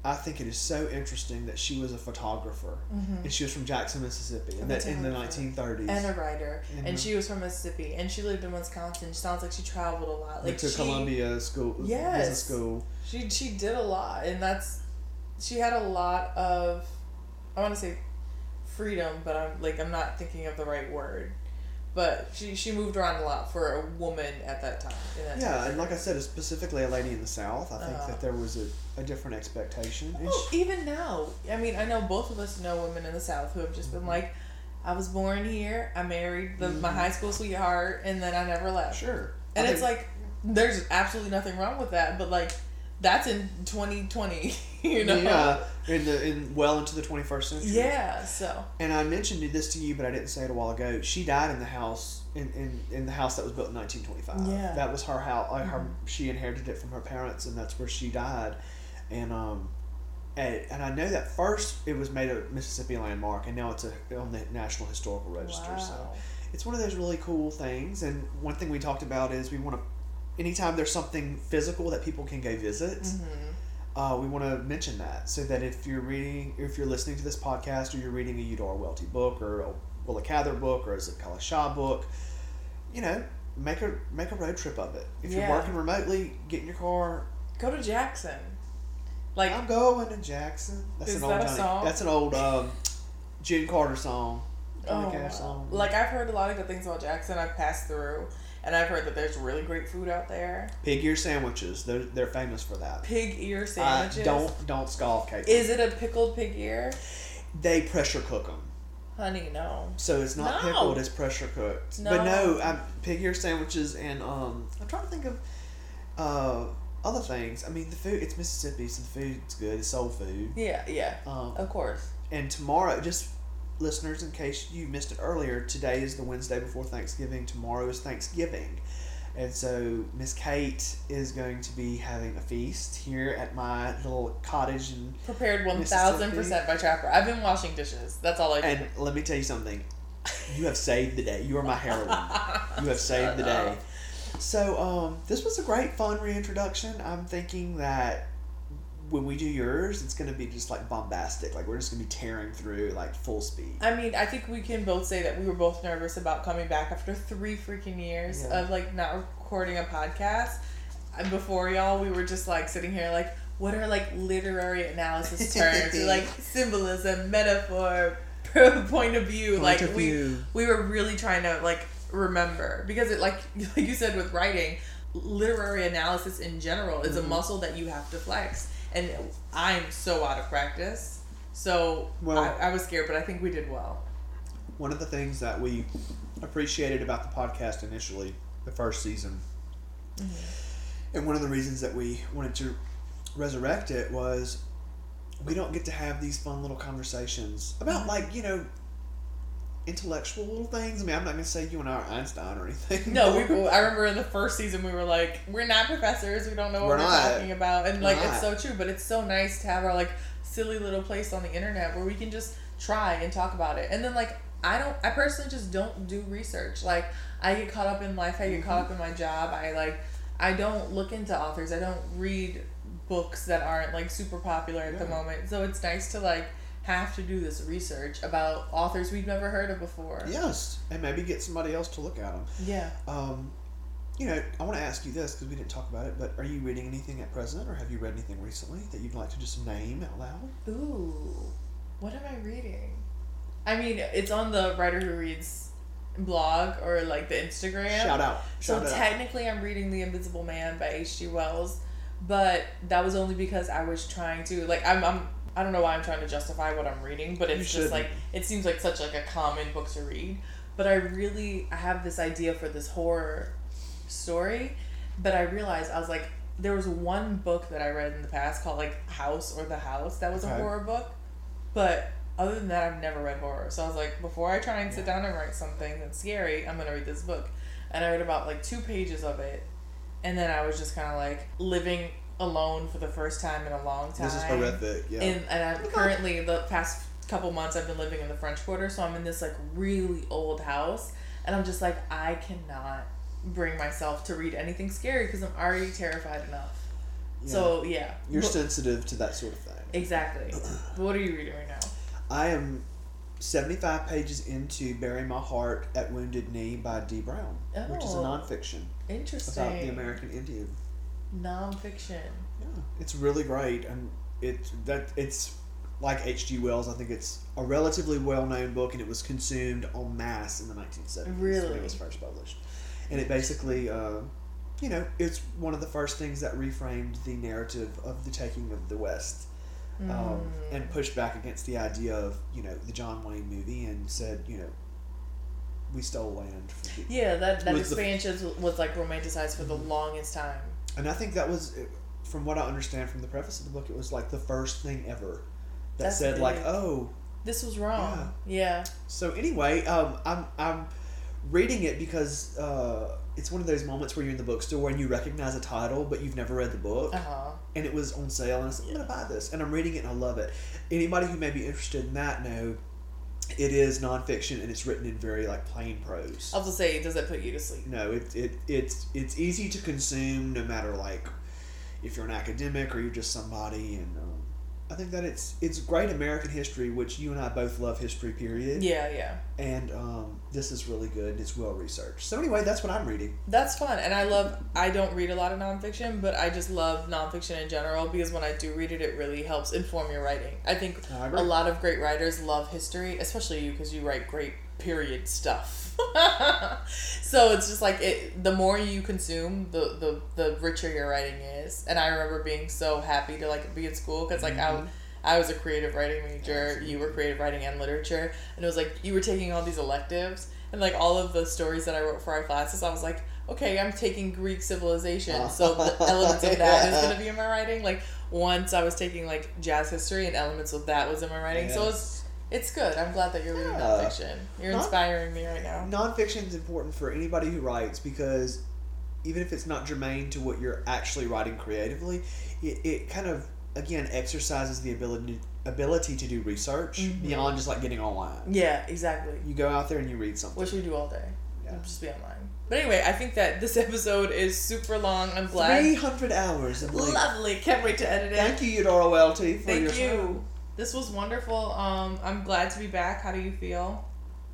I think it is so interesting that she was a photographer Mhm. and she was from Jackson, Mississippi, and that in the photographer. 1930s. and a writer, And and she was from Mississippi, and she lived in Wisconsin. She sounds like she traveled a lot. Like to she, Columbia School, Yes. Business School. She she did a lot, and that's she had a lot of I want to say freedom, but I'm like I'm not thinking of the right word. But she she moved around a lot for a woman at that time. In that Yeah, time and like I said, specifically a lady in the South. I think Uh. that there was a, a different expectation. Well, she- even now, I mean, I know both of us know women in the South who have just been like, I was born here, I married the, my Mhm. high school sweetheart, and then I never left. sure. And I it's think- like, there's absolutely nothing wrong with that, but like, that's in 2020, you know? yeah, in the in well into the twenty first century. Yeah, so. And I mentioned this to you, but I didn't say it a while ago. She died in the house in, in, in the house that was built in nineteen twenty five. Yeah. that was her house. Like her, she inherited it from her parents, and that's where she died. And um, and, and I know that first it was made a Mississippi landmark, and now it's a, on the National Historical Register. So Wow. it's one of those really cool things. And one thing we talked about is we want to, anytime there's something physical that people can go visit, Mhm. uh, we want to mention that so that if you're reading, if you're listening to this podcast, or you're reading a Eudora Welty book, or a Willa Cather book, or a Zakala Shah book, you know, make a make a road trip of it. If Yeah. you're working remotely, get in your car. Go to Jackson. Like, I'm going to Jackson. That's Is an old that a Johnny- song? That's an old um, June Carter song. Johnny oh, Cash song. like I've heard a lot of good things about Jackson. I've passed through, and I've heard that there's really great food out there. pig ear sandwiches. They're they're famous for that. Pig ear Uh, sandwiches. don't don't scoff, Kate. Is it a pickled pig ear? they pressure cook them? Honey, no. So it's not No. pickled; it's pressure cooked. No. But no, um, pig ear sandwiches and um, I'm trying to think of uh, other things. I mean, the food. It's Mississippi, so the food's good. It's soul food. Yeah, yeah, Um, of course. and tomorrow, just listeners, in case you missed it earlier, today is the Wednesday before Thanksgiving. Tomorrow is Thanksgiving. And so Miss Kate is going to be having a feast here at my little cottage and Prepared one thousand percent by Trapper. I've been washing dishes. That's all I do. and let me tell you something. You have saved the day. You are my heroine. You have saved the day. So, um, this was a great, fun reintroduction. I'm thinking that when we do yours, it's going to be just like bombastic. Like, we're just going to be tearing through like full speed. I mean, I think we can both say that we were both nervous about coming back after three freaking years Yeah. of like not recording a podcast. And before y'all, we were just like sitting here like, what are like literary analysis terms? Like symbolism, metaphor, point of view. Point like of we view. we were really trying to like remember because it like like you said with writing, literary analysis in general is a mm-hmm. muscle that you have to flex. And I'm so out of practice. So Well- I, I was scared, but I think we did well. One of the things that we appreciated about the podcast initially, the first season, mm-hmm. and one of the reasons that we wanted to resurrect it was we don't get to have these fun little conversations about mm-hmm. like you know intellectual little things. I mean, I'm not gonna say you and I are Einstein or anything. No, we. I remember in the first season we were like, we're not professors. We don't know what We're we're, talking about, and like it's so true. But it's so nice to have our like silly little place on the internet where we can just try and talk about it. And then like I don't. I personally just don't do research. Like I get caught up in life. I get caught up mm-hmm. in my job. I like. I don't look into authors. I don't read books that aren't like super popular at the moment. So it's nice to like have to do this research about authors we've never heard of before. Yes, and maybe get somebody else to look at them. Yeah. Um, you know, I want to ask you this because we didn't talk about it, but are you reading anything at present, or have you read anything recently that you'd like to just name out loud? Ooh, what am I reading? I mean, it's on the writer who reads blog or like the Instagram. Shout out! So out! technically, I'm reading The Invisible Man by H.G. Wells, but that was only because I was trying to like I'm I'm I don't know why I'm trying to justify what I'm reading, but it's just like it seems like such like a common book to read. But I really I have this idea for this horror story, but I realized I was like there was one book that I read in the past called like House or the House that was a Okay. horror book, but other than that I've never read horror. So I was like before I try and sit down and write something that's scary, I'm gonna read this book, and I read about like two pages of it, and then I was just kind of like living alone for the first time in a long time. This is horrific. Yeah. And, and I'm currently the past couple months I've been living in the French Quarter, so I'm in this like really old house, and I'm just like I cannot bring myself to read anything scary because I'm already terrified enough. Yeah. So yeah, You're But- sensitive to that sort of thing. exactly. What are you reading right now? I am 75 pages into Bury My Heart at Wounded Knee by Dee Brown, which is a Oh. nonfiction Interesting. about the American Indian. Nonfiction. Yeah, it's really great, and it that it's like H.G. Wells, I think it's a relatively well known book, and it was consumed en masse in the 1970s when Really? it was first published. And it basically, uh, you know, it's one of the first things that reframed the narrative of the taking of the West. Um, Mm. and pushed back against the idea of you know the John Wayne movie and said you know we stole land from people. Yeah, that that Was expansion was, was like romanticized for the longest time. And I think that was, from what I understand from the preface of the book, it was like the first thing ever that That's said like, oh. This was wrong. Yeah. So anyway, um, I'm I'm reading it because uh, it's one of those moments where you're in the bookstore and you recognize a title, but you've never read the book, Uh huh. and it was on sale, and I said, I'm gonna buy this, and I'm reading it and I love it. Anybody who may be interested in that know. It is nonfiction and it's written in very like plain prose. I was gonna say, does that put you to sleep? No, it, it it's it's easy to consume no matter like if you're an academic or you're just somebody and um, I think that it's it's great American history which you and I both love history period Yeah, yeah. and um, this is really good it's well researched so anyway that's what I'm reading That's fun, and I love. I don't read a lot of nonfiction, but I just love nonfiction in general because when I do read it, it really helps inform your writing. I think I a lot of great writers love history, especially you because you write great period stuff. so it's just like it. The more you consume, the the the richer your writing is. And I remember being so happy to like be in school because like Mhm. I I was a creative writing major. You were creative writing and literature, and it was like you were taking all these electives and like all of the stories that I wrote for our classes. I was like, okay, I'm taking Greek civilization, so the elements of that is gonna be in my writing. Like once I was taking like jazz history, and elements of that was in my writing. So it's it's good. I'm glad that you're reading Yeah. nonfiction. You're Non- inspiring me right now. nonfiction is important for anybody who writes because even if it's not germane to what you're actually writing creatively, it, it kind of again exercises the ability ability to do research Mhm. beyond just like getting online. Yeah, exactly. You go out there and you read something. Which we do all day. Yeah. Just be online. But anyway, I think that this episode is super long. I'm glad. Three hundred hours of length. Lovely. Can't wait to edit it. Thank you, Eudora Welty, for your Thank you. time. This was wonderful. Um, I'm glad to be back. How do you feel?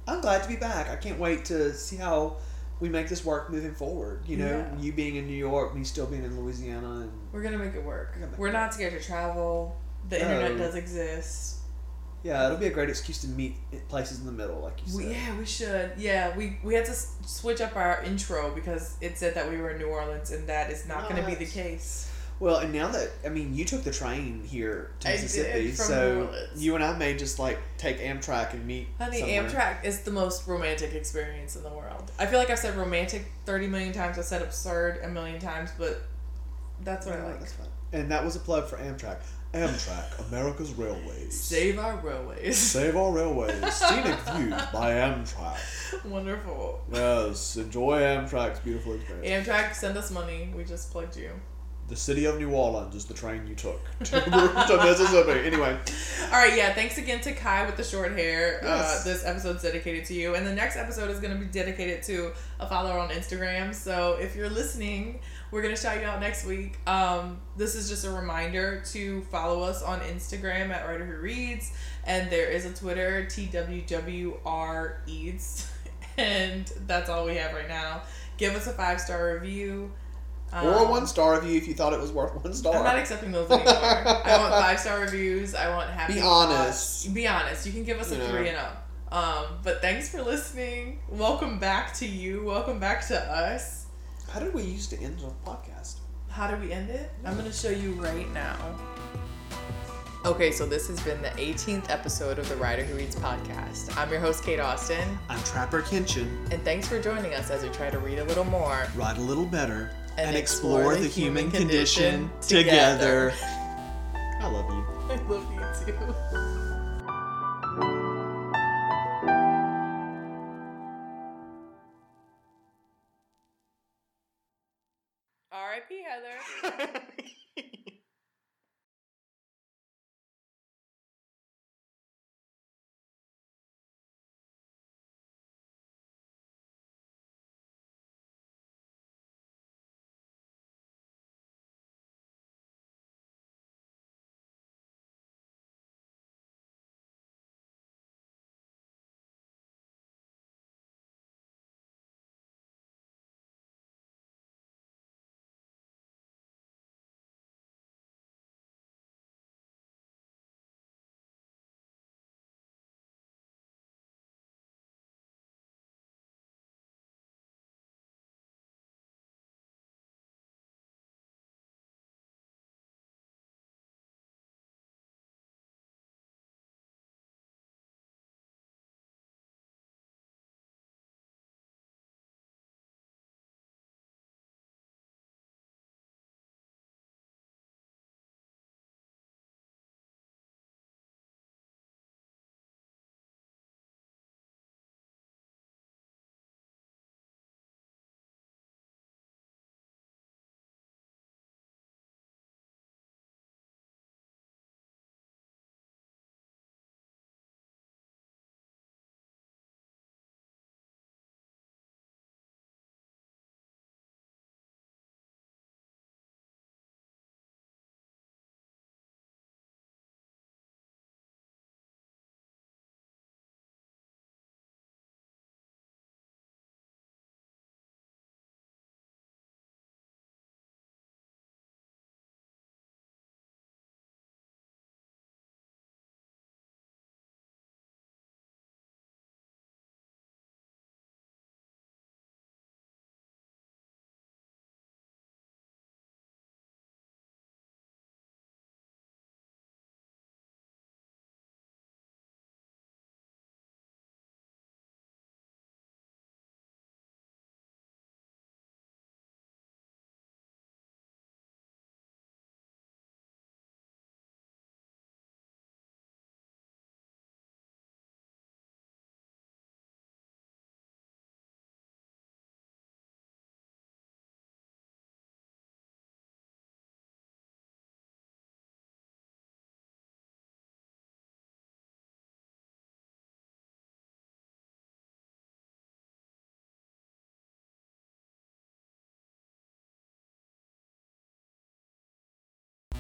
I'm glad to be back. I can't wait to see how we make this work moving forward. You know, Yeah. you being in New York, me still being in Louisiana, and We're gonna make it work. We're make We're it not scared to travel. The internet does exist. yeah, it'll be a great excuse to meet places in the middle, like you said. We, yeah, we should. Yeah, we we had to s- switch up our intro because it said that we were in New Orleans, and that is not No, going to be the case. Well, and now that I mean, you took the train here to I Mississippi, so you and I may just like take Amtrak and meet. Honey, somewhere. Amtrak is the most romantic experience in the world. I feel like I've said romantic thirty million times. I've said absurd a million times, but that's what I like. And that was a plug for Amtrak. Amtrak, America's Railways. Save our railways. Save our railways. Scenic views by Amtrak. Wonderful. Yes, enjoy Amtrak's beautiful experience. Amtrak, send us money. We just plugged you. The city of New Orleans is the train you took to, to Mississippi. Anyway, All right, yeah. Thanks again to Kai with the short hair. Yes. Uh, this episode's dedicated to you, and the next episode is going to be dedicated to a follower on Instagram. So if you're listening, we're going to shout you out next week. Um, this is just a reminder to follow us on Instagram at Writer Who Reads, and there is a Twitter TWWR Eads, and that's all we have right now. Give us a five star review. Or a Um, one star review if you thought it was worth one star. I'm not accepting those anymore. I want five star reviews. I want happy. Be thoughts. honest. Be honest. You can give us a You know. three and up. Um, but thanks for listening. Welcome back to you. Welcome back to us. How did we used to end a podcast? How do we end it? I'm gonna show you right now. Okay, so this has been the 18th episode of the Writer Who Reads podcast. I'm your host, Kate Austin, I'm Trapper Kenshin. and thanks for joining us as we try to read a little more Write a little better And explore the human condition together. I love you. I love you too. R.I.P. Heather.